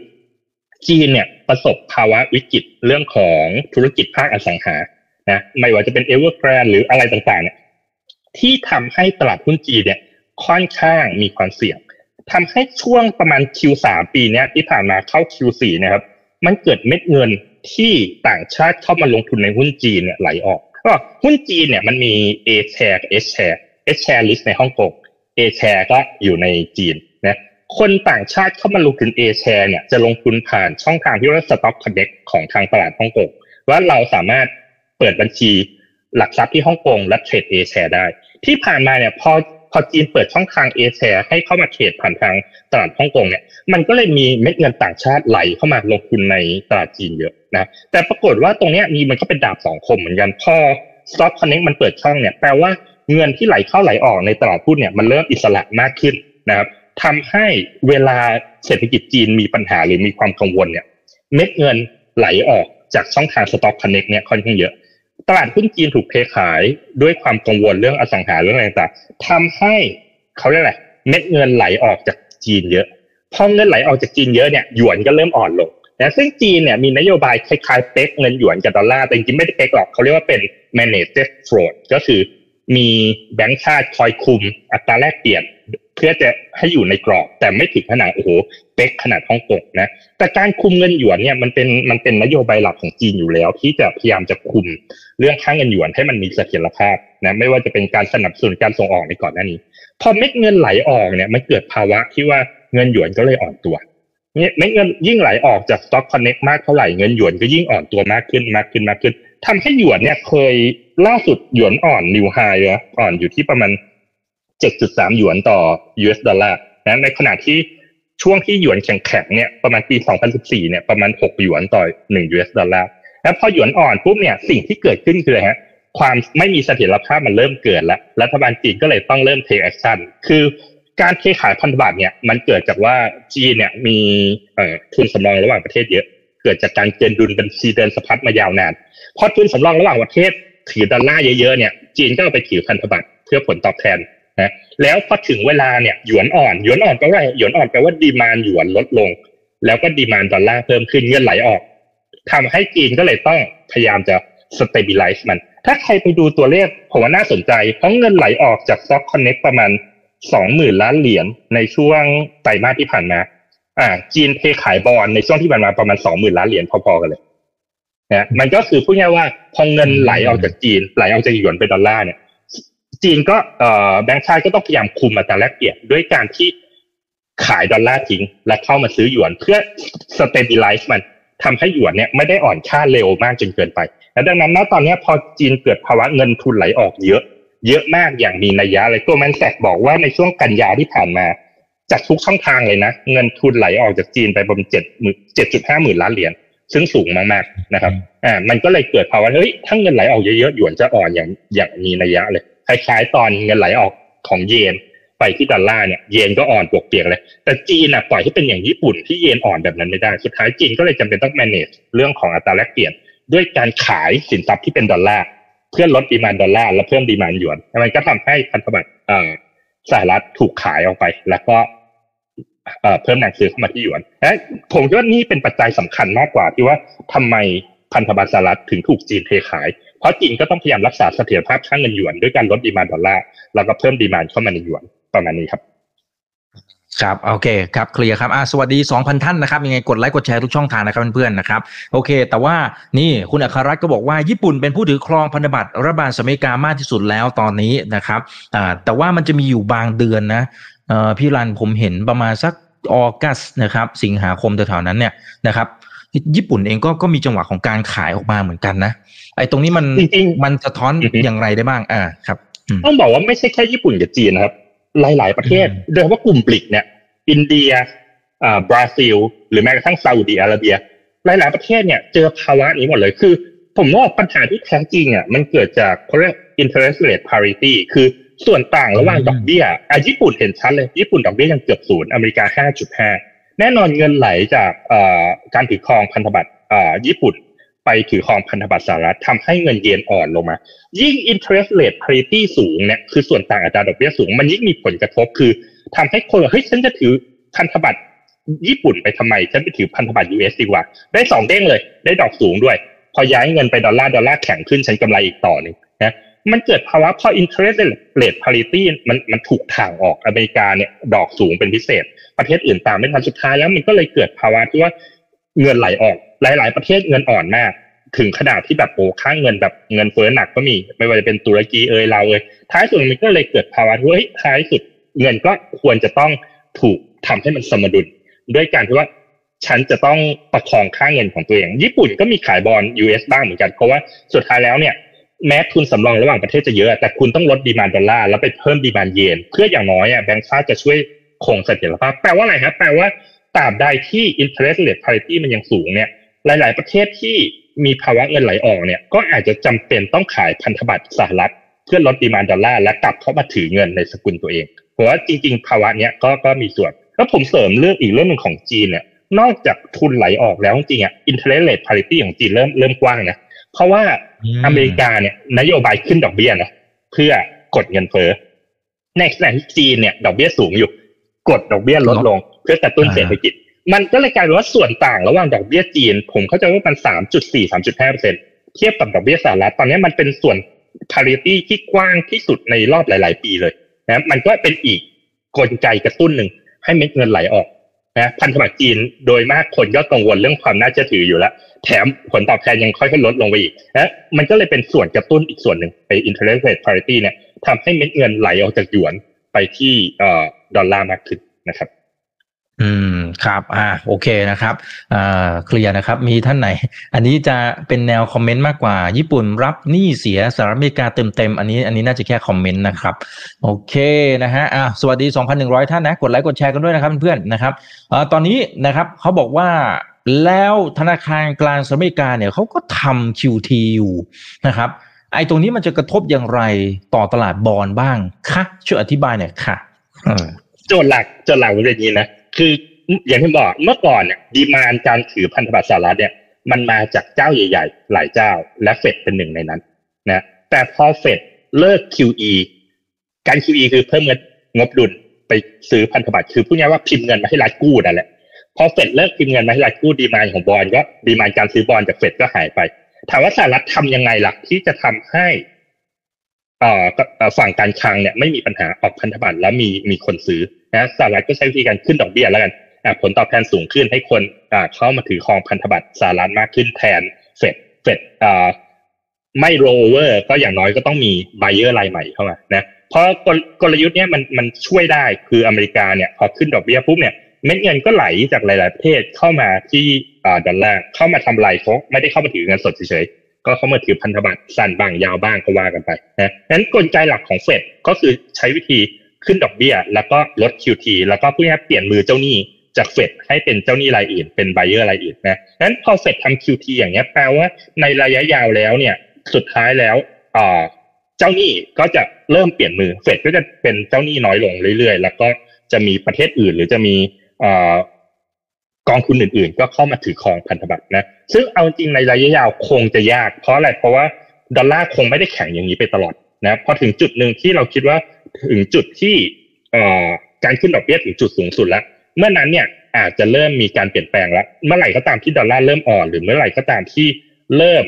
จีนเนี่ยประสบภาวะวิกฤตเรื่องของธุรกิจภาคอสังหา นะ ไม่ว่าจะเป็นเอเวอร์แกรนหรืออะไรต่างๆเนี่ยที่ทำให้ตลาดหุ้นจีนเนี่ยค่อนข้างมีความเสี่ยงทำให้ช่วงประมาณ Q3 ปีนี้ที่ผ่านมาเข้า Q4 นะครับ มันเกิดเม็ดเงินที่ต่างชาติเข้ามาลงทุนในหุ้นจีนเนี่ยไหลออก ก็หุ้นจีนเนี่ยมันมี A share กับ S share S share list ในฮ่องกง A share ก็อยู่ในจีนนะคนต่างชาติเข้ามาลงทุน A share เนี่ยจะลงทุนผ่านช่องทางที่เรียก Stock Connect ของทางตลาดฮ่องกงว่าเราสามารถเปิดบัญชีหลักทรัพย์ที่ฮ่องกงและเทรด A share ได้ ที่ผ่านมาเนี่ยพอพอจีนเปิดช่องทาง A share ให้เข้ามาเทรดผ่านทางตลาดฮ่องกงเนี่ยมันก็เลยมีเม็ดเงินต่างชาติไหลเข้ามาลงทุนในตลาดจีนเยอะนะแต่ปรากฏว่าตรงนี้มีมันก็เป็นดาบสองคมเหมือนกันพอ Stock Connect มันเปิดช่องเนี่ยแปลว่า เงินที่ไหลเข้าไหลออกในตลาดหุ้นเนี่ยมันเริ่มอิสระมากขึ้นนะครับทำให้เวลาเศรษฐกิจจีนมีปัญหาหรือมีความกังวลเนี่ยเม็ดเงินไหลออกจากช่องทางสต็อกคอนเน็กเนี่ยค่อนข้างเยอะ ตลาดหุ้นจีนถูกเพขายด้วยความกังวลเรื่องอสังหาเรื่องอะไรต่างทำให้เขาเรียกอะไรเม็ดเงินไหลออกจากจีนเยอะพอเงินไหลออกจากจีนเยอะเนี่ยหยวนก็เริ่มอ่อนลงนะซึ่งจีนเนี่ยมีนโยบายคล้ายๆเป๊กเงินหยวนกับดอลลาร์แต่จริงๆไม่ได้เป๊กหรอกเขาเรียกว่าเป็น managed fraud ก็คือ มีแบงค์ชาติคอยคุมอัตราแลกเปลี่ยนเพื่อจะให้อยู่ในกรอบ แต่ไม่ถึงขนาดโอ้โหเป๊กขนาดฮ่องกงนะแต่การคุมเงินหยวนเนี่ยมันเป็นมันเป็นนโยบายหลักของจีนอยู่แล้ว ที่จะพยายามจะคุมเรื่องค่างเงินหยวนให้มันมีเสถียรภาพนะไม่ว่าจะเป็นการสนับสนุนการส่งออกในก่อนหน้านี้พอเม็ดเงินไหลออกเนี่ยมันเกิดภาวะที่ว่าเงินหยวนก็เลยอ่อนตัวเนี่ยเม็ดเงินยิ่งไหลออกจาก Stock Connect มากเท่าไหร่เงินหยวนก็ยิ่งอ่อนตัวมากขึ้นมากขึ้นมากขึ้น ทำให้หยวนเนี่ยเคยล่าสุดหยวนอ่อนนิวไฮเลยอ่อนอยู่ที่ประมาณ 7.3 หยวนต่อ US ดอลลาร์นะในขณะที่ช่วงที่หยวนแข็งๆเนี่ยประมาณปี 2014 เนี่ยประมาณ 6 หยวนต่อ 1 US ดอลลาร์แล้วพอหยวนอ่อนปุ๊บเนี่ยสิ่งที่เกิดขึ้นคืออะไรฮะความไม่มีเสถียรภาพมันเริ่มเกิดแล้ว รัฐบาลจีนก็เลยต้องเริ่ม take action คือการเทขายพันธบัตรเนี่ยมันเกิดจากว่าจีนเนี่ยมีทุนสำรองระหว่างประเทศเยอะ เกิดจากการเกินดุลบัญชีเดินสะพัดมายาวนานพอทุนสำรองระหว่างประเทศถือดอลลาร์เยอะๆเนี่ยจีนก็เอาไปถือพันธบัตรเพื่อผลตอบแทนนะแล้วพอถึงเวลาเนี่ยหยวนอ่อนหยวนอ่อนแปลว่าหยวนอ่อนแปลว่าดีมานหยวนลดลง แล้วก็ดีมานดอลลาร์เพิ่มขึ้นเงินไหลออกทำให้จีนก็เลยต้องพยายามจะ stabilize มัน ถ้าใครไปดูตัวเลขผมว่าน่าสนใจ เพราะเงินไหลออกจาก Stock Connect ประมาณสองหมื่นล้านเหรียญในช่วงไตรมาสที่ผ่านมา อ่าจีนเทขายบอลในช่วงที่ผ่านมาประมาณสองหมื่นล้านเหรียญพอๆกันเลยนะมันก็คือพูดง่ายว่าพอเงินไหลออกจากจีนไหลออกจากหยวนไปดอลลาร์เนี่ย จีนก็เอ่อแบงก์ชาติก็ต้องพยายามคุมอัตราแลกเปลี่ยนด้วยการที่ขายดอลลาร์ทิ้ง และเข้ามาซื้อหยวนเพื่อ stabilize มันทำให้หยวนเนี่ยไม่ได้อ่อนค่าเร็วมากจนเกินไปและดังนั้นณตอนนี้พอจีนเกิดภาวะเงินทุนไหลออกเยอะ เยอะมากอย่างมีนัยยะเลยตัวแมนแสกบอกว่าในช่วงกันยาที่ผ่านมา จากทุกช่องทางเลยนะ เงินทุนไหลออกจากจีนไปประมาณเจ็ดเจ็ดจุดห้าหมื่นล้านเหรียญซึ่งสูงมากๆนะครับอ่ามันก็เลยเกิดภาวะเฮ้ยถ้าเงินไหลออกเยอะๆหยวนจะอ่อนอย่างอย่างมีนัยยะเลยคล้ายๆตอนเงินไหลออกของเยนไปที่ดอลลาร์เนี่ยเยนก็อ่อนปวกเปียกเลย แต่จีนอะปล่อยให้เป็นอย่างญี่ปุ่นที่เยนอ่อนแบบนั้นไม่ได้สุดท้ายจีนก็เลยจำเป็นต้อง manage เรื่องของอัตราแลกเปลี่ยน ด้วยการขายสินทรัพย์ที่เป็นดอลลาร์เพื่อลด demand ดอลลาร์และเพิ่ม demand หยวนมันก็ทำให้พันธบัตรสหรัฐถูกขายออกไป แล้วก็ เพิ่มแรงซื้อเข้ามาที่หยวนและผมคิดว่านี่เป็นปัจจัยสำคัญมากกว่าที่ว่าทำไมพันธบัตรสหรัฐถึงถูกจีนเทขาย เพราะจีนก็ต้องพยายามรักษาเสถียรภาพค่าเงินหยวนด้วยการลด demand ดอลลาร์แล้วก็เพิ่ม demand เข้ามาในหยวนประมาณนี้ครับ
ครับโอเคครับ clear ครับอ่าสวัสดี 2,000 ท่านนะครับยังไงกดไลค์กดแชร์ทุกช่องทางนะครับเพื่อนๆนะครับโอเค แต่ว่านี่คุณอัครรัตน์ก็บอกว่าญี่ปุ่นเป็นผู้ถือครองพันธบัตรรัฐบาลสหรัฐอเมริกามากที่สุดแล้วตอนนี้นะครับอ่าแต่ว่ามันจะมีอยู่บางเดือนนะ พี่รันผมเห็นประมาณสักออกัสนะครับ สิงหาคมแถวๆนั้นเนี่ยนะครับ ญี่ปุ่นเองก็ก็มีจังหวะของการขายออกมาเหมือนกันนะไอ้ตรงนี้มัน
จริงๆ
มันสะท้อนอย่างไรได้บ้างอ่าครับ
ต้องบอกว่าไม่ใช่แค่ญี่ปุ่นกับจีนนะครับ หลายๆประเทศ โดยเฉพาะกลุ่มบริกเนี่ย อินเดียอ่าบราซิล หรือแม้กระทั่งซาอุดิอาระเบีย หลาย ๆประเทศเนี่ยเจอภาวะนี้หมดเลยคือ ผมว่าปัญหาที่แท้จริงอะมันเกิดจากเขาเรียก interest rate parity คือ ส่วนต่างระหว่างดอกเบี้ยอะญี่ปุ่นเห็นชัดเลย ญี่ปุ่นดอกเบี้ยยังเกือบศูนย์อเมริกา5.5แน่นอนเงินไหลจากการถือครองพันธบัตรญี่ปุ่นไปถือครองพันธบัตรสหรัฐทำให้เงินเยนอ่อนลงมา ยิ่ง interest rate parity สูงเนี่ยคือส่วนต่างอัตราดอกเบี้ยสูง มันยิ่งมีผลกระทบคือทำให้คนเฮ้ยฉันจะถือพันธบัตรญี่ปุ่นไปทำไม ฉันไปถือพันธบัตร US ดีกว่า ได้สองเด้งเลย ได้ดอกสูงด้วย พอย้ายเงินไปดอลลาร์ดอลลาร์แข็งขึ้นฉันกำไรอีกต่อหนึ่งนะ มันเกิดภาวะพอ interest rate parity มันมันถูกทางออกอเมริกาเนี่ยดอกสูงเป็นพิเศษ ประเทศอื่นตามไม่ทันสุดท้ายแล้วมันก็เลยเกิดภาวะที่ว่าเงินไหลออกหลาย ๆ ประเทศเงินอ่อนมาก ถึงขนาดที่แบบโอ้ค่าเงินแบบเงินเฟ้อหนักก็มี ไม่ว่าจะเป็นตุรกีเอยเราเอยท้ายสุดมันก็เลยเกิดภาวะที่ว่าท้ายสุดเงินก็ควรจะต้องถูกทำให้มันสมดุล ด้วยการที่ว่าฉันจะต้องประคองค่าเงินของตัวเอง ญี่ปุ่นก็มีขายบอล US บ้างเหมือนกัน เพราะว่าสุดท้ายแล้วเนี่ย แม้ทุนสำรองระหว่างประเทศจะเยอะแต่คุณต้องลดดีมานดอลลาร์แล้วไปเพิ่มดีมานเยน เพื่ออย่างน้อยอะแบงก์ชาติจะช่วยคงเสถียรภาพแปลว่าอะไรครับแปลว่าตราบใดที่ interest rate parity มันยังสูงเนี่ย หลาย ๆ ประเทศที่มีภาวะเงินไหลออกเนี่ย ก็อาจจะจำเป็นต้องขายพันธบัตรสหรัฐ เพื่อลด demand ดอลลาร์และกลับเข้ามาถือเงินในสกุลตัวเองเพราะว่าจริง ๆ ภาวะเนี้ยก็ก็มีส่วน แล้วผมเสริมเรื่องอีกเรื่องหนึ่งของจีนเนี่ยนอกจากทุนไหลออกแล้วจริงๆอะ interest rate parity ของจีนเริ่มเริ่มกว้างนะ เพราะว่าอเมริกาเนี่ย นโยบายขึ้นดอกเบี้ยนะเพื่อกดเงินเฟ้อในขณะที่จีนเนี่ย ดอกเบี้ยสูงอยู่ กดดอกเบี้ยลดลง เพื่อกระตุ้นเศรษฐกิจ มันก็เลยกลายเป็นว่าส่วนต่างระหว่างดอกเบี้ยจีน ผมเข้าใจว่ามันสามจุดสี่สามจุดห้าเปอร์เซ็นเทียบกับดอกเบี้ยสหรัฐตอนนี้มันเป็นส่วน parity ที่กว้างที่สุดในรอบหลาย ๆ ปีเลยนะมันก็เป็นอีกกลไกกระตุ้นหนึ่งให้เม็ดเงินไหลออกนะพันธบัตรจีนโดยมากคนก็กังวลเรื่องความน่าเชื่อถืออยู่แล้ว แถมผลตอบแทนยังค่อยๆลดลงไปอีกนะมันก็เลยเป็นส่วนกระตุ้นอีกส่วนหนึ่งไป interest rate parity เนี่ยทำให้เม็ดเงินไหลออกจากหยวนไปที่ดอลลาร์มากขึ้นนะครับ
อืมครับอ่าโอเคนะครับอ่าเคลียร์นะครับ มีท่านไหน อันนี้จะเป็นแนวคอมเมนต์มากกว่า ญี่ปุ่นรับหนี้เสียสหรัฐอเมริกาเต็มๆอันนี้อันนี้น่าจะแค่คอมเมนต์นะครับ โอเคนะฮะอ่าสวัสดี 2,100 ท่านนะ กดไลค์กดแชร์กันด้วยนะครับเพื่อนๆนะครับอ่าตอนนี้นะครับเขาบอกว่า แล้วธนาคารกลางสหรัฐอเมริกาเนี่ยเขาก็ทำ QT อยู่นะครับไอ้ตรงนี้มันจะกระทบอย่างไรต่อตลาดบอลบ้างคะช่วยอธิบายหน่อยค่ะ
โจทย์หลักโจทย์หลักเป็นอย่างนี้นะคืออย่างที่บอกเมื่อก่อนเนี่ยดีมานการถือพันธบัตรสหรัฐเนี่ย มันมาจากเจ้าใหญ่ ๆ หลายเจ้า และเฟดเป็นหนึ่งในนั้นนะแต่พอเฟดเลิก QE การ QE คือเพิ่มเงินงบดุลไปซื้อพันธบัตรคือพูดง่ายว่าพิมพ์เงินมาให้รัฐกู้นั่นแหละ พอเฟดเลิกพิมพ์เงินมาให้รัฐกู้ดีมานของบอลก็ดีมานการซื้อบอลจากเฟดก็หายไปถามว่าสหรัฐทำยังไงหล่ะที่จะทำให้ฝั่งการคลังเนี่ยไม่มีปัญหาออกพันธบัตรแล้วมีมีคนซื้อนะสหรัฐก็ใช้วิธีการขึ้นดอกเบี้ยแล้วกันผลตอบแทนสูงขึ้นให้คนเข้ามาถือครองพันธบัตรสหรัฐมากขึ้นแทนเฟดเฟดไม่โรเวอร์ก็อย่างน้อยก็ต้องมี buyer รายใหม่เข้ามานะเพราะกลยุทธ์เนี้ยมันมันช่วยได้คืออเมริกาเนี่ยพอขึ้นดอกเบี้ยปุ๊บเนี่ย เม็ดเงินก็ไหลจากหลาย ๆ ประเทศเข้ามาที่ดอลลาร์เข้ามาทำอะไรเขาไม่ได้เข้ามาถือเงินสดเฉยๆก็เข้ามาถือพันธบัตรสั้นบ้างยาวบ้างก็ว่ากันไปนะนั้นกลไกหลักของเฟดก็คือใช้วิธีขึ้นดอกเบี้ย แล้วก็ลด QT แล้วก็เพื่อเปลี่ยนมือเจ้าหนี้จากเฟดให้เป็นเจ้าหนี้รายอื่น เป็นไบเออร์รายอื่นนะนั้นพอเฟดทำ QT อย่างเงี้ยแปลว่าในระยะยาวแล้วเนี่ยสุดท้ายแล้วเจ้าหนี้ก็จะเริ่มเปลี่ยนมือเฟดก็จะเป็นเจ้าหนี้น้อยลงเรื่อยๆ แล้วก็จะมีประเทศอื่น หรือจะมี กองทุนอื่นๆ ก็เข้ามาถือครองพันธบัตรนะ ซึ่งเอาจริงในระยะยาวคงจะยากเพราะอะไรเพราะว่าดอลลาร์คงไม่ได้แข็งอย่างนี้ไปตลอดนะพอถึงจุดหนึ่งที่เราคิดว่าถึงจุดที่การขึ้นดอกเบี้ยถึงจุดสูงสุดแล้ว เมื่อนั้นเนี่ยอาจจะเริ่มมีการเปลี่ยนแปลงแล้ว เมื่อไหร่ก็ตามที่ดอลลาร์เริ่มอ่อนหรือเมื่อไหร่ก็ตามที่เริ่ม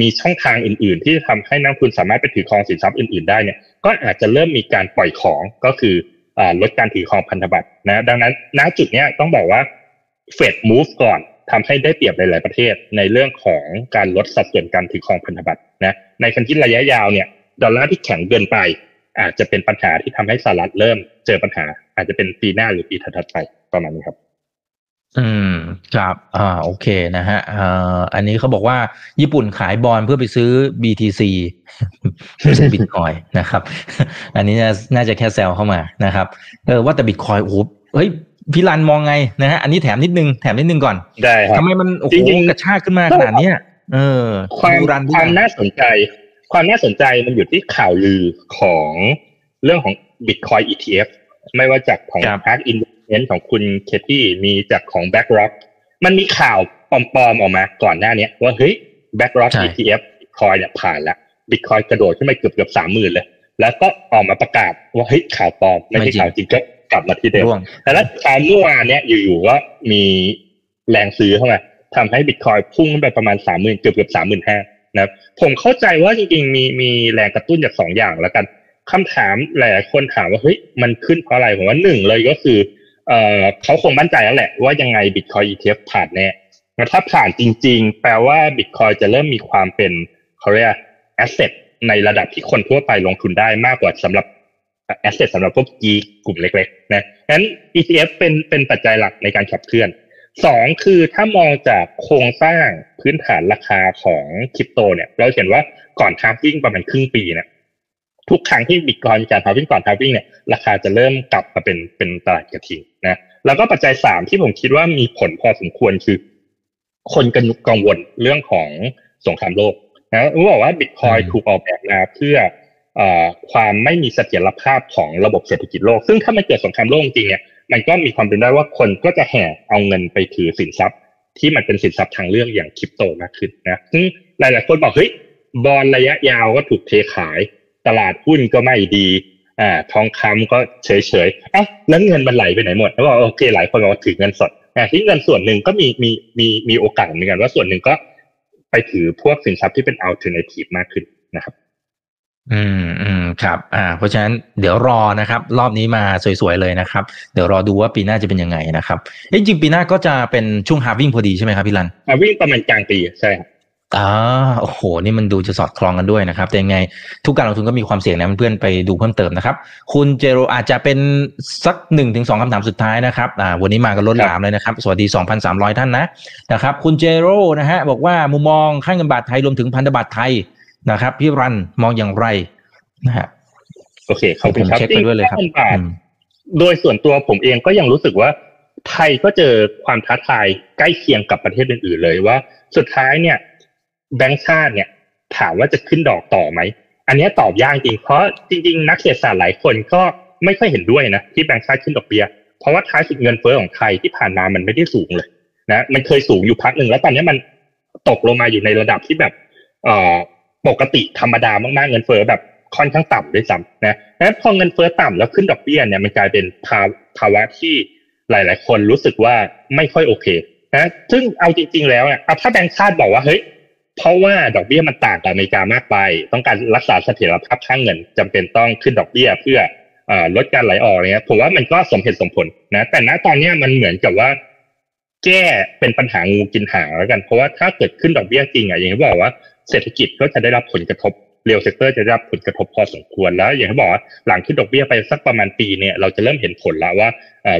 มีช่องทางอื่น ๆ ที่ทำให้นักทุนสามารถไปถือครองสินทรัพย์อื่น ๆ ได้เนี่ยก็อาจจะเริ่มมีการปล่อยของก็คือ ลดการถือครองพันธบัตรนะดังนั้นณจุดนี้ต้องบอกว่าเฟดมูฟก่อนทำให้ได้เปรียบหลาย ๆ ประเทศในเรื่องของการลดสัดส่วนการถือครองพันธบัตรนะในคันที่ระยะยาวเนี่ยดอลลาร์ที่แข็งเกินไป อาจจะเป็นปัญหาที่ทำให้สหรัฐเริ่มเจอปัญหา อาจจะเป็นปีหน้าหรือปีถัดไปประมาณนี้ครับ
อืมครับ อ่า โอเคนะฮะอ่าอันนี้เขาบอกว่าญี่ปุ่นขายบอลเพื่อไปซื้อ BTC ไม่ใช่บิตคอยนะครับ อันนี้น่าจะแค่แซวเข้ามานะครับ เออว่าแต่บิตคอยโอ้โหเฮ้ยพี่รันมองไงนะฮะ อันนี้แถมนิดนึง แถมนิดนึงก่อน
ได้ครับ
ทำไมมันโอ้โหกระชากขึ้นมาขนาดนี้เออ
ความความน่าสนใจ ความน่าสนใจมันอยู่ที่ข่าวลือของเรื่องของ Bitcoin ETF ไม่ว่าจากของ Park i n เน้นของคุณเคที่มีจากของ BlackRock มันมีข่าวปลอมๆออกมาก่อนหน้านี้ว่าเฮ้ย BlackRock ETF บิตคอยเนี่ยผ่านแล้วบิตคอยกระโดดขึ้นไปเกือบเกือบสามหมื่นเลย แล้วก็ออกมาประกาศว่าเฮ้ยข่าวปลอมไม่ใช่ข่าวจริงก็กลับมาที่เดิมแต่แล้วข่าวเมื่อวานเนี้ยอยู่ๆก็มีแรงซื้อเข้ามาทำให้บิตคอยพุ่งขึ้นไปประมาณสามหมื่นเกือบเกือบสามหมื่นห้านะผมเข้าใจว่าจริงๆมีมีแรงกระตุ้นจากสองอย่างแล้วกันคำถามหลายคนถามว่าเฮ้ยมันขึ้นเพราะอะไรผมว่าหนึ่งเลยก็คือ เอ่อเขาคงมั่นใจแล้วแหละว่ายังไง Bitcoin ETF ผ่านแน่แล้วถ้าผ่านจริง ๆ แปลว่า Bitcoin จะเริ่มมีความเป็นเขาเรียก asset ในระดับที่คนทั่วไปลงทุนได้มากกว่าสำหรับ asset สำหรับพวกกีกลุ่มเล็กๆนะงั้น ETF เป็นเป็นปัจจัยหลักในการขับเคลื่อนสองคือถ้ามองจากโครงสร้างพื้นฐานราคาของคริปโตเนี่ย เราเห็นว่าก่อนทาร์วิ่งประมาณครึ่งปีเนี่ย ทุกครั้งที่บิตคอยมีการทาวิ่งก่อนทาวิ่งเนี่ยราคาจะเริ่มกลับมาเป็นเป็นตลาดกระทิงนะแล้วก็ปัจจัยสามที่ผมคิดว่ามีผลพอสมควรคือ คนกันกังวลเรื่องของสงครามโลกนะรู้บอกว่าบิตคอยถูกออกแบบมาเพื่อความไม่มีเสถียรภาพของระบบเศรษฐกิจโลก ซึ่งถ้ามันเกิดสงครามโลกจริงเนี่ยมันก็มีความเป็นได้ว่าคนก็จะแห่เอาเงินไปถือสินทรัพย์ ที่มันเป็นสินทรัพย์ทางเลือกอย่างคริปโตมากขึ้นนะซึ่งหลาย ๆ คนบอกเฮ้ยบอลระยะยาวก็ถูกเทขาย ตลาดหุ้นก็ไม่ดีอ่าทองคำก็เฉยเฉยเอ้าแล้วเงินมันไหลไปไหนหมดแล้วบอกโอเคหลายคนบอกถือเงินสดอ่าที่เงินส่วนหนึ่งก็มีมีมีมีโอกาสเหมือนกันว่าส่วนหนึ่งก็ไปถือพวกสินทรัพย์ที่เป็น alternative มากขึ้นนะครับ
อืมอืมครับ อ่า เพราะฉะนั้นเดี๋ยวรอนะครับ รอบนี้มาสวยๆเลยนะครับ เดี๋ยวรอดูว่าปีหน้าจะเป็นยังไงนะครับจริงปีหน้าก็จะเป็นช่วง halving พอดีใช่ไหมครับพี่รัน
ฮาว ing ประมาณกลางปีใช่ครับ
อ่าโอ้โห นี่มันดูจะสอดคล้องกันด้วยนะครับ แต่ยังไง ทุกการลงทุนก็มีความเสี่ยงนะเพื่อนไปดูเพิ่มเติมนะครับ คุณเจโรอาจจะเป็นสักหนึ่งถึงสองคำถามสุดท้ายนะครับอ่าวันนี้มากันล้นหลามเลยนะครับ สวัสดีสองพันสามร้อยท่านนะนะครับ คุณเจโรนะฮะบอกว่ามุมมองค่าเงินบาทไทยรวมถึงพันธบัตรไทยนะครับ พี่รันมองอย่างไรนะฮะ
โอเคขอบคุณครับ
เช็คไปด้วยเลยครับ
โดยส่วนตัวผมเองก็ยังรู้สึกว่า ไทยก็เจอความท้าทายใกล้เคียงกับประเทศอื่นๆเลยว่า สุดท้ายเนี่ย แบงก์ชาติเนี่ย ถามว่าจะขึ้นดอกต่อไหม อันนี้ตอบยากจริง เพราะจริง ๆ นักเศรษฐศาสตร์หลายคนก็ไม่ค่อยเห็นด้วยนะที่แบงก์ชาติขึ้นดอกเบี้ย เพราะว่าท้ายสุดเงินเฟ้อของไทยที่ผ่านมามันไม่ได้สูงเลยนะมันเคยสูงอยู่พักหนึ่งแล้วตอนนี้มันตกลงมาอยู่ในระดับที่แบบเอ่อปกติธรรมดามากๆเงินเฟ้อแบบค่อนข้างต่ำด้วยซ้ำนะแล้วพอเงินเฟ้อต่ำแล้วขึ้นดอกเบี้ยเนี่ยมันกลายเป็นภาวะที่หลาย ๆ คนรู้สึกว่าไม่ค่อยโอเคนะซึ่งเอาจริง ๆ แล้วเนี่ยถ้าแบงค์ชาติบอกว่าเฮ้ย เพราะว่าดอกเบี้ยมันต่างกับอเมริกามากไป ต้องการรักษาเสถียรภาพค่าเงินจำเป็นต้องขึ้นดอกเบี้ยเพื่อลดการไหลออกเนี้ยผมว่ามันก็สมเหตุสมผลนะ แต่ณตอนนี้มันเหมือนกับว่า แก้เป็นปัญหางูกินหางแล้วกัน เพราะว่าถ้าเกิดขึ้นดอกเบี้ยจริงอะอย่างที่บอกว่าเศรษฐกิจก็จะได้รับผลกระทบ real sector จะได้รับผลกระทบพอสมควรแล้ว อย่างที่บอกหลังขึ้นดอกเบี้ยไปสักประมาณปีเนี่ยเราจะเริ่มเห็นผลแล้วว่า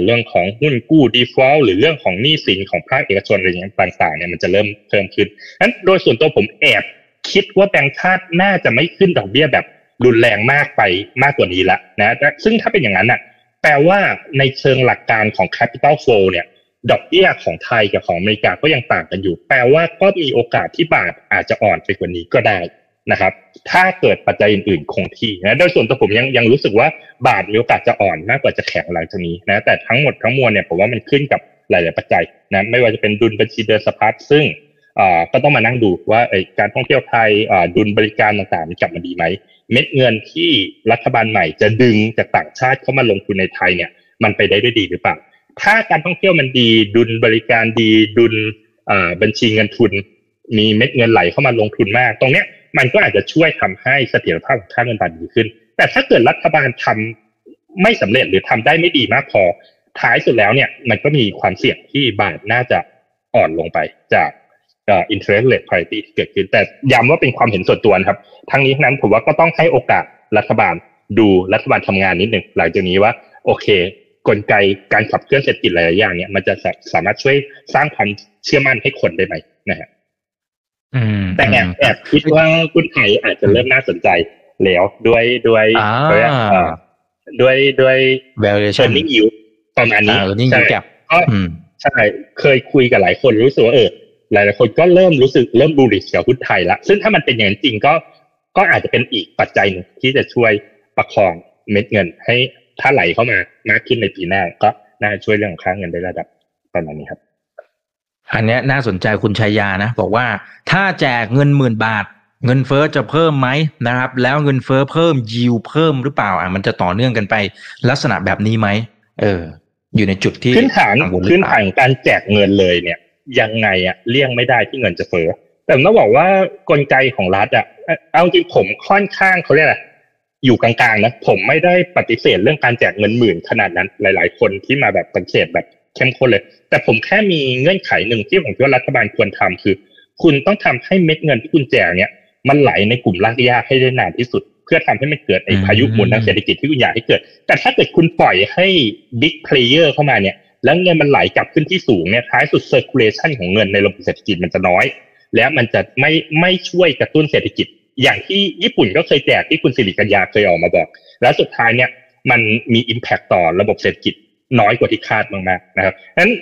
เรื่องของหุ้นกู้ default หรือเรื่องของหนี้สินของภาคเอกชนอะไรอย่างต่างๆเนี่ยมันจะเริ่มเพิ่มขึ้นนั้นโดยส่วนตัวผมแอบคิดว่าแบงก์ชาติน่าจะไม่ขึ้นดอกเบี้ยแบบรุนแรงมากไปมากกว่านี้ละนะซึ่งถ้าเป็นอย่างนั้นน่ะแปลว่าในเชิงหลักการของ capital flow เนี่ยดอกเบี้ยของไทยกับของอเมริกาก็ยังต่างกันอยู่ แปลว่าก็มีโอกาสที่บาทอาจจะอ่อนไปกว่านี้ก็ได้ นะครับ ถ้าเกิดปัจจัยอื่นๆคงที่นะ โดยส่วนตัวผมยังยังรู้สึกว่าบาทมีโอกาสจะอ่อนมากกว่าจะแข็งหลังจากนี้นะ แต่ทั้งหมดทั้งมวลเนี่ยผมว่ามันขึ้นกับหลาย ๆ ปัจจัยนะ ไม่ว่าจะเป็นดุลบัญชีเดินสะพัดซึ่งก็ต้องมานั่งดูว่าการท่องเที่ยวไทยดุลบริการต่างๆมันกลับมาดีไหม เม็ดเงินที่รัฐบาลใหม่จะดึงจากต่างชาติเข้ามาลงทุนในไทยเนี่ย มันไปได้ด้วยดีหรือเปล่า ถ้าการท่องเที่ยวมันดี ดุลบริการดี ดุลบัญชีเงินทุน มีเม็ดเงินไหลเข้ามาลงทุนมาก ตรงเนี้ย มันก็อาจจะช่วยทำให้เสถียรภาพของค่าเงินบาทดีขึ้น แต่ถ้าเกิดรัฐบาลทำไม่สำเร็จหรือทำได้ไม่ดีมากพอ ท้ายสุดแล้วเนี่ยมันก็มีความเสี่ยงที่บาทน่าจะอ่อนลงไปจากอ่า interest rate parity ที่เกิดขึ้น แต่ย้ำว่าเป็นความเห็นส่วนตัวนะครับ ทั้งนี้ทั้งนั้นผมว่าก็ต้องให้โอกาสรัฐบาลดูรัฐบาลทำงานนิดหนึ่งหลังจากนี้ว่า โอเค กลไกการขับเคลื่อนเศรษฐกิจหลายอย่างเนี่ยมันจะสามารถช่วยสร้างความเชื่อมั่นให้คนได้ไหมนะฮะ แต่แอบแอบคิดว่าคุณไทยอาจจะเริ่มน่าสนใจแล้วด้วยด้วยด้วยด้วย
valuation
earning yield ประมาณนี้
ใช่
ก็ใช่เคยคุยกับหลายคนรู้สึกว่าเออหลายๆคนก็เริ่มรู้สึกเริ่มบูริชกับหุ้นไทยละซึ่งถ้ามันเป็นอย่างนั้นจริงก็ก็อาจจะเป็นอีกปัจจัยหนึ่งที่จะช่วยประคองเม็ดเงิน ให้ถ้าไหลเข้ามามากขึ้นในปีหน้าก็น่าช่วยเรื่องของค่าเงินได้ระดับประมาณนี้ครับ
อันนี้น่าสนใจคุณชัยยานะ บอกว่าถ้าแจกเงินหมื่นบาท เงินเฟอ้อจะเพิ่มไหมนะครับ แล้วเงินเฟอ้อเพิ่มยิวเพิ่มหรือเปล่าอะมันจะต่อเนื่องกันไปลักษณะแบบนี้ไหมเออ อยู่ในจุดที่
ขึ้นฐานขึ้นฐานการแจกเงินเลยเนี่ย ยังไงอะเลี่ยงไม่ได้ที่เงินจะเฟ้อแต่ต้องบอกว่ากลไกของรัฐอะเอาจริงผมค่อนข้างเขาเรียกอะไรอยู่กลางๆนะผมไม่ได้ปฏิเสธเรื่องการแจกเงินหมื่นขนาดนั้นหลาย ๆ คนที่มาแบบปฏิเสธแบบ เข้มข้นเลย แต่ผมแค่มีเงื่อนไขหนึ่งที่ผมคิดว่ารัฐบาลควรทำคือ คุณต้องทำให้เม็ดเงินที่คุณแจกเนี่ยมันไหลในกลุ่มรากหญ้าให้ได้นานที่สุด เพื่อทำให้มันเกิดไอ้พายุหมุนทางเศรษฐกิจที่คุณอยากให้เกิด แต่ถ้าเกิดคุณปล่อยให้ big player เข้ามาเนี่ยแล้วเงินมันไหลกลับขึ้นที่สูงเนี่ยท้ายสุด circulation ของเงินในระบบเศรษฐกิจมันจะน้อย แล้วมันจะไม่ไม่ช่วยกระตุ้นเศรษฐกิจ อย่างที่ญี่ปุ่นก็เคยแจกที่คุณสิริกัญญาเคยออกมาบอก แล้วสุดท้ายเนี่ยมันมีอิมแพคต่อระบบเศรษฐกิจ น้อยกว่าที่คาดมากๆนะครับนั้น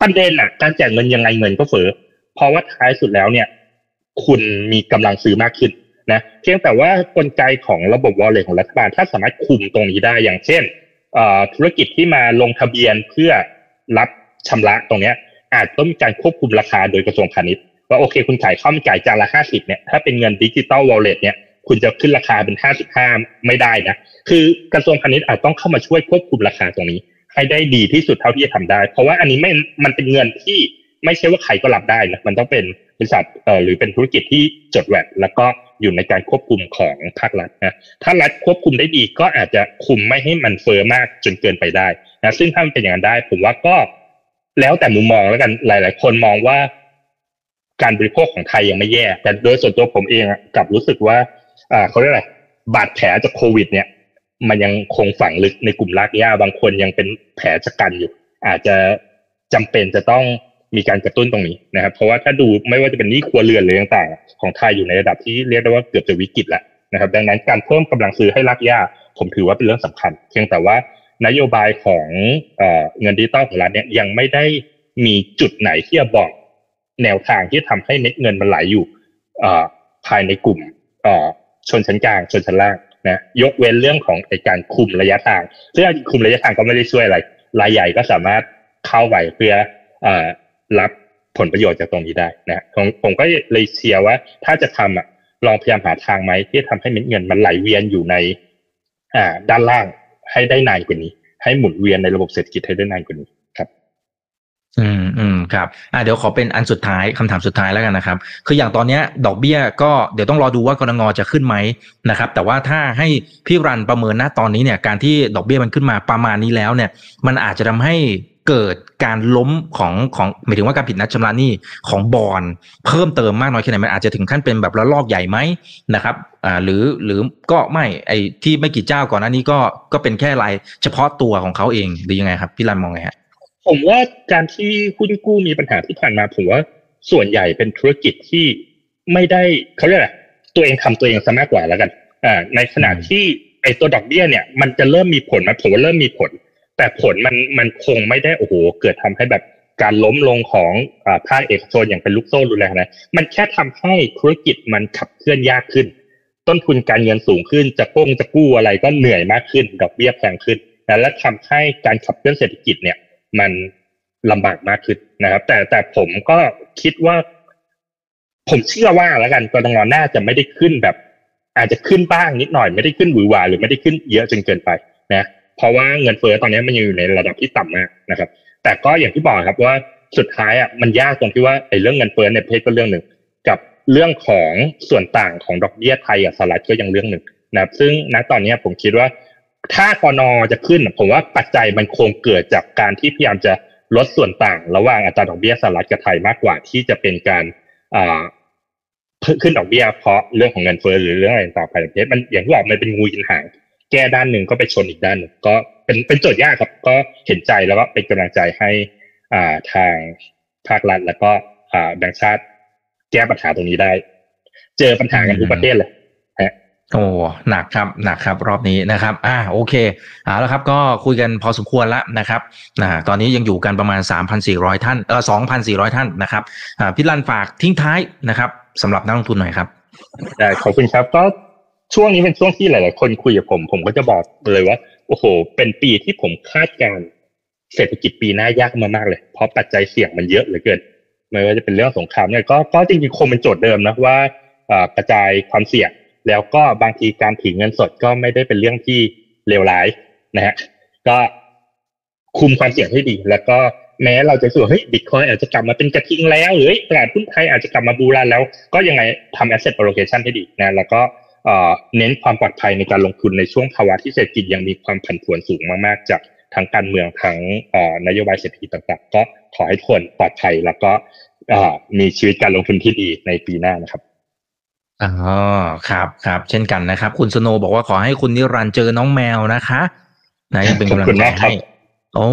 ประเด็นอะ การแจกเงินยังไงเงินก็เฟ้อเพราะว่าท้ายสุดแล้วเนี่ย คุณมีกำลังซื้อมากขึ้นนะเพียงแต่ว่ากลไกของระบบวอลเล็ตของรัฐบาลถ้าสามารถคุมตรงนี้ได้อย่างเช่นธุรกิจที่มาลงทะเบียนเพื่อรับชำระตรงนี้อาจต้องมีการควบคุมราคาโดยกระทรวงพาณิชย์ว่าโอเค คุณขายข้าวมันไก่จานละห้าสิบเนี่ยถ้าเป็นเงินดิจิตอลวอลเล็ตเนี่ย คุณจะขึ้นราคาเป็นห้าสิบห้าไม่ได้นะ คือกระทรวงพาณิชย์อาจต้องเข้ามาช่วยควบคุมราคาตรงนี้ ให้ได้ดีที่สุดเท่าที่จะทำได้ เพราะว่าอันนี้ไม่ มันเป็นเงินที่ไม่ใช่ว่าใครก็รับได้นะ มันต้องเป็นบริษัทเอ่อหรือเป็นธุรกิจที่จดแวดแล้วก็อยู่ในการควบคุมของภาครัฐนะ ถ้ารัฐควบคุมได้ดีก็อาจจะคุมไม่ให้มันเฟอ้อมากจนเกินไปได้นะ ซึ่งถ้ามันเป็นอย่างนั้นได้ ผมว่าก็แล้วแต่มุมมองแล้วกัน หลาย ๆ คนมองว่าการบริโภคของไทยยังไม่แย่ แต่โดยส่วนตัวผมเองกลับรู้สึกว่า อ่าเขาเรียกอะไรบาดแผลจากโควิด เนี่ย มันยังคงฝังลึกในกลุ่มรากหญ้าบางคนยังเป็นแผลชะกันอยู่ อาจจะจำเป็นจะต้องมีการกระตุ้นตรงนี้นะครับ เพราะว่าถ้าดูไม่ว่าจะเป็นหนี้ครัวเรือนหรือต่างๆ ของไทยอยู่ในระดับที่เรียกได้ว่าเกือบจะวิกฤตแล้วนะครับ ดังนั้นการเพิ่มกำลังซื้อให้รักยาผมถือว่าเป็นเรื่องสำคัญ เพียงแต่ว่านโยบายของเงินดิจิตอลของรัฐเนี่ยยังไม่ได้มีจุดไหนที่จะบอกแนวทางที่ทำให้เม็ดเงินมันไหลอยู่ภายในกลุ่ม ชนชั้นกลางชนชั้นล่างนะยกเว้นเรื่องของการคุมระยะทางซึ่งคุมระยะทางก็ไม่ได้ช่วยอะไรรายใหญ่ก็สามารถเข้าไปเพื่อรับผลประโยชน์จากตรงนี้ได้นะผมผมก็เลยเชียร์ว่า ถ้าจะทำอะลองพยายามหาทางไหมที่จะทำให้เม็ดเงินมันไหลเวียนอยู่ใน อ่า ด้านล่างให้ได้นานกว่านี้ ให้หมุนเวียนในระบบเศรษฐกิจให้ได้นานกว่านี้
อืมอืมครับอ่าเดี๋ยวขอเป็นอันสุดท้ายคำถามสุดท้ายแล้วกันนะครับ คืออย่างตอนเนี้ยดอกเบี้ยก็เดี๋ยวต้องรอดูว่ากรงจะขึ้นไหมนะครับ แต่ว่าถ้าให้พี่รันประเมินณตอนนี้เนี่ย การที่ดอกเบี้ยมันขึ้นมาประมาณนี้แล้วเนี่ย มันอาจจะทำให้เกิดการล้มของของหมายถึงว่าการผิดนัดชำระหนี้ของบอลเพิ่มเติมมากน้อยแค่ไหนมันอาจจะถึงขั้นเป็นแบบระลอกใหญ่ไหมนะครับอ่าหรือหรือก็ไม่ไอ้ที่ไม่กี่เจ้าก่อนหน้านี้ก็ก็เป็นแค่รายเฉพาะตัวของเขาเองหรือยังไงครับพี่รันมองไงฮะ
ผมว่าการที่หุ้นกู้มีปัญหาที่ผ่านมาผมว่าส่วนใหญ่เป็นธุรกิจที่ไม่ได้เขาเรียกอะไรตัวเองทำตัวเองซะมากกว่าแล้วกันอ่าในขณะที่ไอ้ตัวดอกเบี้ยเนี่ย มันจะเริ่มมีผลไหมผมว่าเริ่มมีผล แต่ผลมันมันคงไม่ได้โอ้โหเกิดทำให้แบบการล้มลงของอ่าภาคเอกชนอย่างเป็นลูกโซ่รุนแรงนะมันแค่ทำให้ธุรกิจมันขับเคลื่อนยากขึ้น ต้นทุนการเงินสูงขึ้นจะก้งจะกู้อะไรก็เหนื่อยมากขึ้น ดอกเบี้ยแพงขึ้นนะและทำให้การขับเคลื่อนเศรษฐกิจเนี่ย มันลำบากมากขึ้นนะครับ แต่แต่ผมก็คิดว่า ผมเชื่อว่าแล้วกันกรงน่าจะไม่ได้ขึ้นแบบ อาจจะขึ้นบ้างนิดหน่อยไม่ได้ขึ้นหวือหวาหรือไม่ได้ขึ้นเยอะจนเกินไปนะเพราะว่าเงินเฟ้อตอนนี้มันยังอยู่ในระดับที่ต่ำมากนะครับ แต่ก็อย่างที่บอกครับว่าสุดท้ายอะมันยากตรงที่ว่าไอ้เรื่องเงินเฟ้อในประเทศก็เรื่องหนึ่ง กับเรื่องของส่วนต่างของดอกเบี้ยไทยกับสหรัฐก็ยังเรื่องหนึ่งนะครับ ซึ่งณตอนนี้ผมคิดว่า ถ้ากนอจะขึ้น ผมว่าปัจจัยมันคงเกิดจากการที่พยายามจะลดส่วนต่าง ระหว่างอัตราดอกเบี้ยสหรัฐกับไทยมากกว่าที่จะเป็นการอ่าขึ้นดอกเบี้ยเพราะเรื่องของเงินเฟ้อหรือเรื่องอะไรต่างภายในประเทศมันอย่างที่บอกมันเป็นงูกินหางแก้ด้านหนึ่งก็ไปชนอีกด้านหนึ่งก็เป็นเป็นโจทย์ยากครับ ก็เห็นใจแล้วก็เป็นกำลังใจให้อ่าทางภาครัฐแล้วก็อ่าแบงก์ชาติแก้ปัญหาตรงนี้ได้ เจอปัญหากันทุกประเทศเลย
โอ้หนักครับหนักครับรอบนี้นะครับอ่าโอเคเอาละครับก็คุยกันพอสมควรแล้วนะครับนะตอนนี้ยังอยู่กันประมาณ 3,400 ท่านเออ2,400 ท่านนะครับอ่าพี่ลันฝากทิ้งท้ายนะครับสำหรับนักลงทุนหน่อยครับ
ได้ขอบคุณครับก็ช่วงนี้เป็นช่วงที่หลาย ๆ คนคุยกับผม ผมก็จะบอกเลยว่า โอ้โห เป็นปีที่ผมคาดการเศรษฐกิจปีหน้ายากมากๆเลย เพราะปัจจัยเสี่ยงมันเยอะเหลือเกินไม่ว่าจะเป็นเรื่องสงครามเนี่ยก็ก็จริงๆคงเป็นโจทย์เดิมนะว่ากระจายความเสี่ยง แล้วก็บางทีการถือเงินสดก็ไม่ได้เป็นเรื่องที่เลวร้ายนะฮะก็คุมความเสี่ยงให้ดี แล้วก็แม้เราจะสูเฮ้ยบิตคอยอาจจะกลับมาเป็นกระทิงแล้วหรือตลาดหุ้นไทยอาจจะกลับมาบูราแล้ว ก็ยังไงทำ asset allocation ให้ดีนะแล้วก็เน้นความปลอดภัยในการลงทุนในช่วงภาวะที่เศรษฐกิจยังมีความผันผวนสูงมากๆ จากทั้งการเมืองทั้งนโยบายเศรษฐกิจต่างๆ ก็ขอให้ทุกคนปลอดภัยแล้วก็มีชีวิตการลงทุนที่ดีในปีหน้านะครับ
อ๋อครับครับเช่นกันนะครับ คุณสโนบอกว่าขอให้คุณนิรันดร์เจอน้องแมวนะคะนะยังเป็นกำลังใจให้โอ้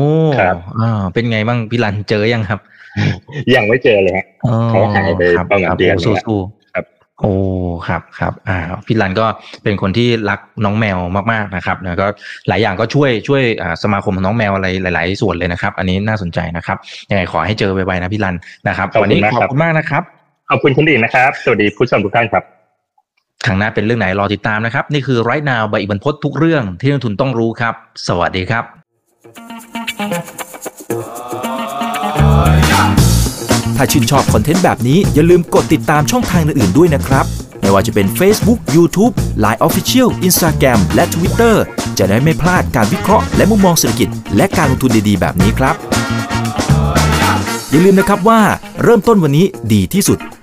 อ่าเป็นไงบ้างพี่รันเจอยังครับ
ยังไม่เจอเลยฮะเขาหายไปประมาณเดือน
แล้วครับ โอ้ครับครับ อ่า พี่รันก็เป็นคนที่รักน้องแมวมากๆนะครับแล้วก็หลายอย่างก็ช่วยช่วยสมาคมของน้องแมวอะไรหลาย ๆ ส่วนเลยนะครับ อันนี้น่าสนใจนะครับยังไงขอให้เจอไวๆนะพี่รันนะครับวันนี้ขอบคุณมากนะครับ
ขอบคุณคุณดีนะครับ สวัสดีผู้ชมทุกท่านครับ
ข้างหน้าเป็นเรื่องไหนรอติดตามนะครับ นี่คือไรนาวใบอิบันพศทุกเรื่องที่นักทุนต้องรู้ครับ สวัสดีครับ
ถ้าชื่นชอบคอนเทนต์แบบนี้อย่าลืมกดติดตามช่องทางอื่นๆด้วยนะครับ ไม่ว่าจะเป็น Facebook, YouTube, Line Official, Instagram และ Twitter จะได้ไม่พลาดการวิเคราะห์และมุมมองเศรษฐกิจ และการลงทุนดีๆ แบบนี้ครับ อย่าลืมนะครับว่าเริ่มต้นวันนี้ดีที่สุด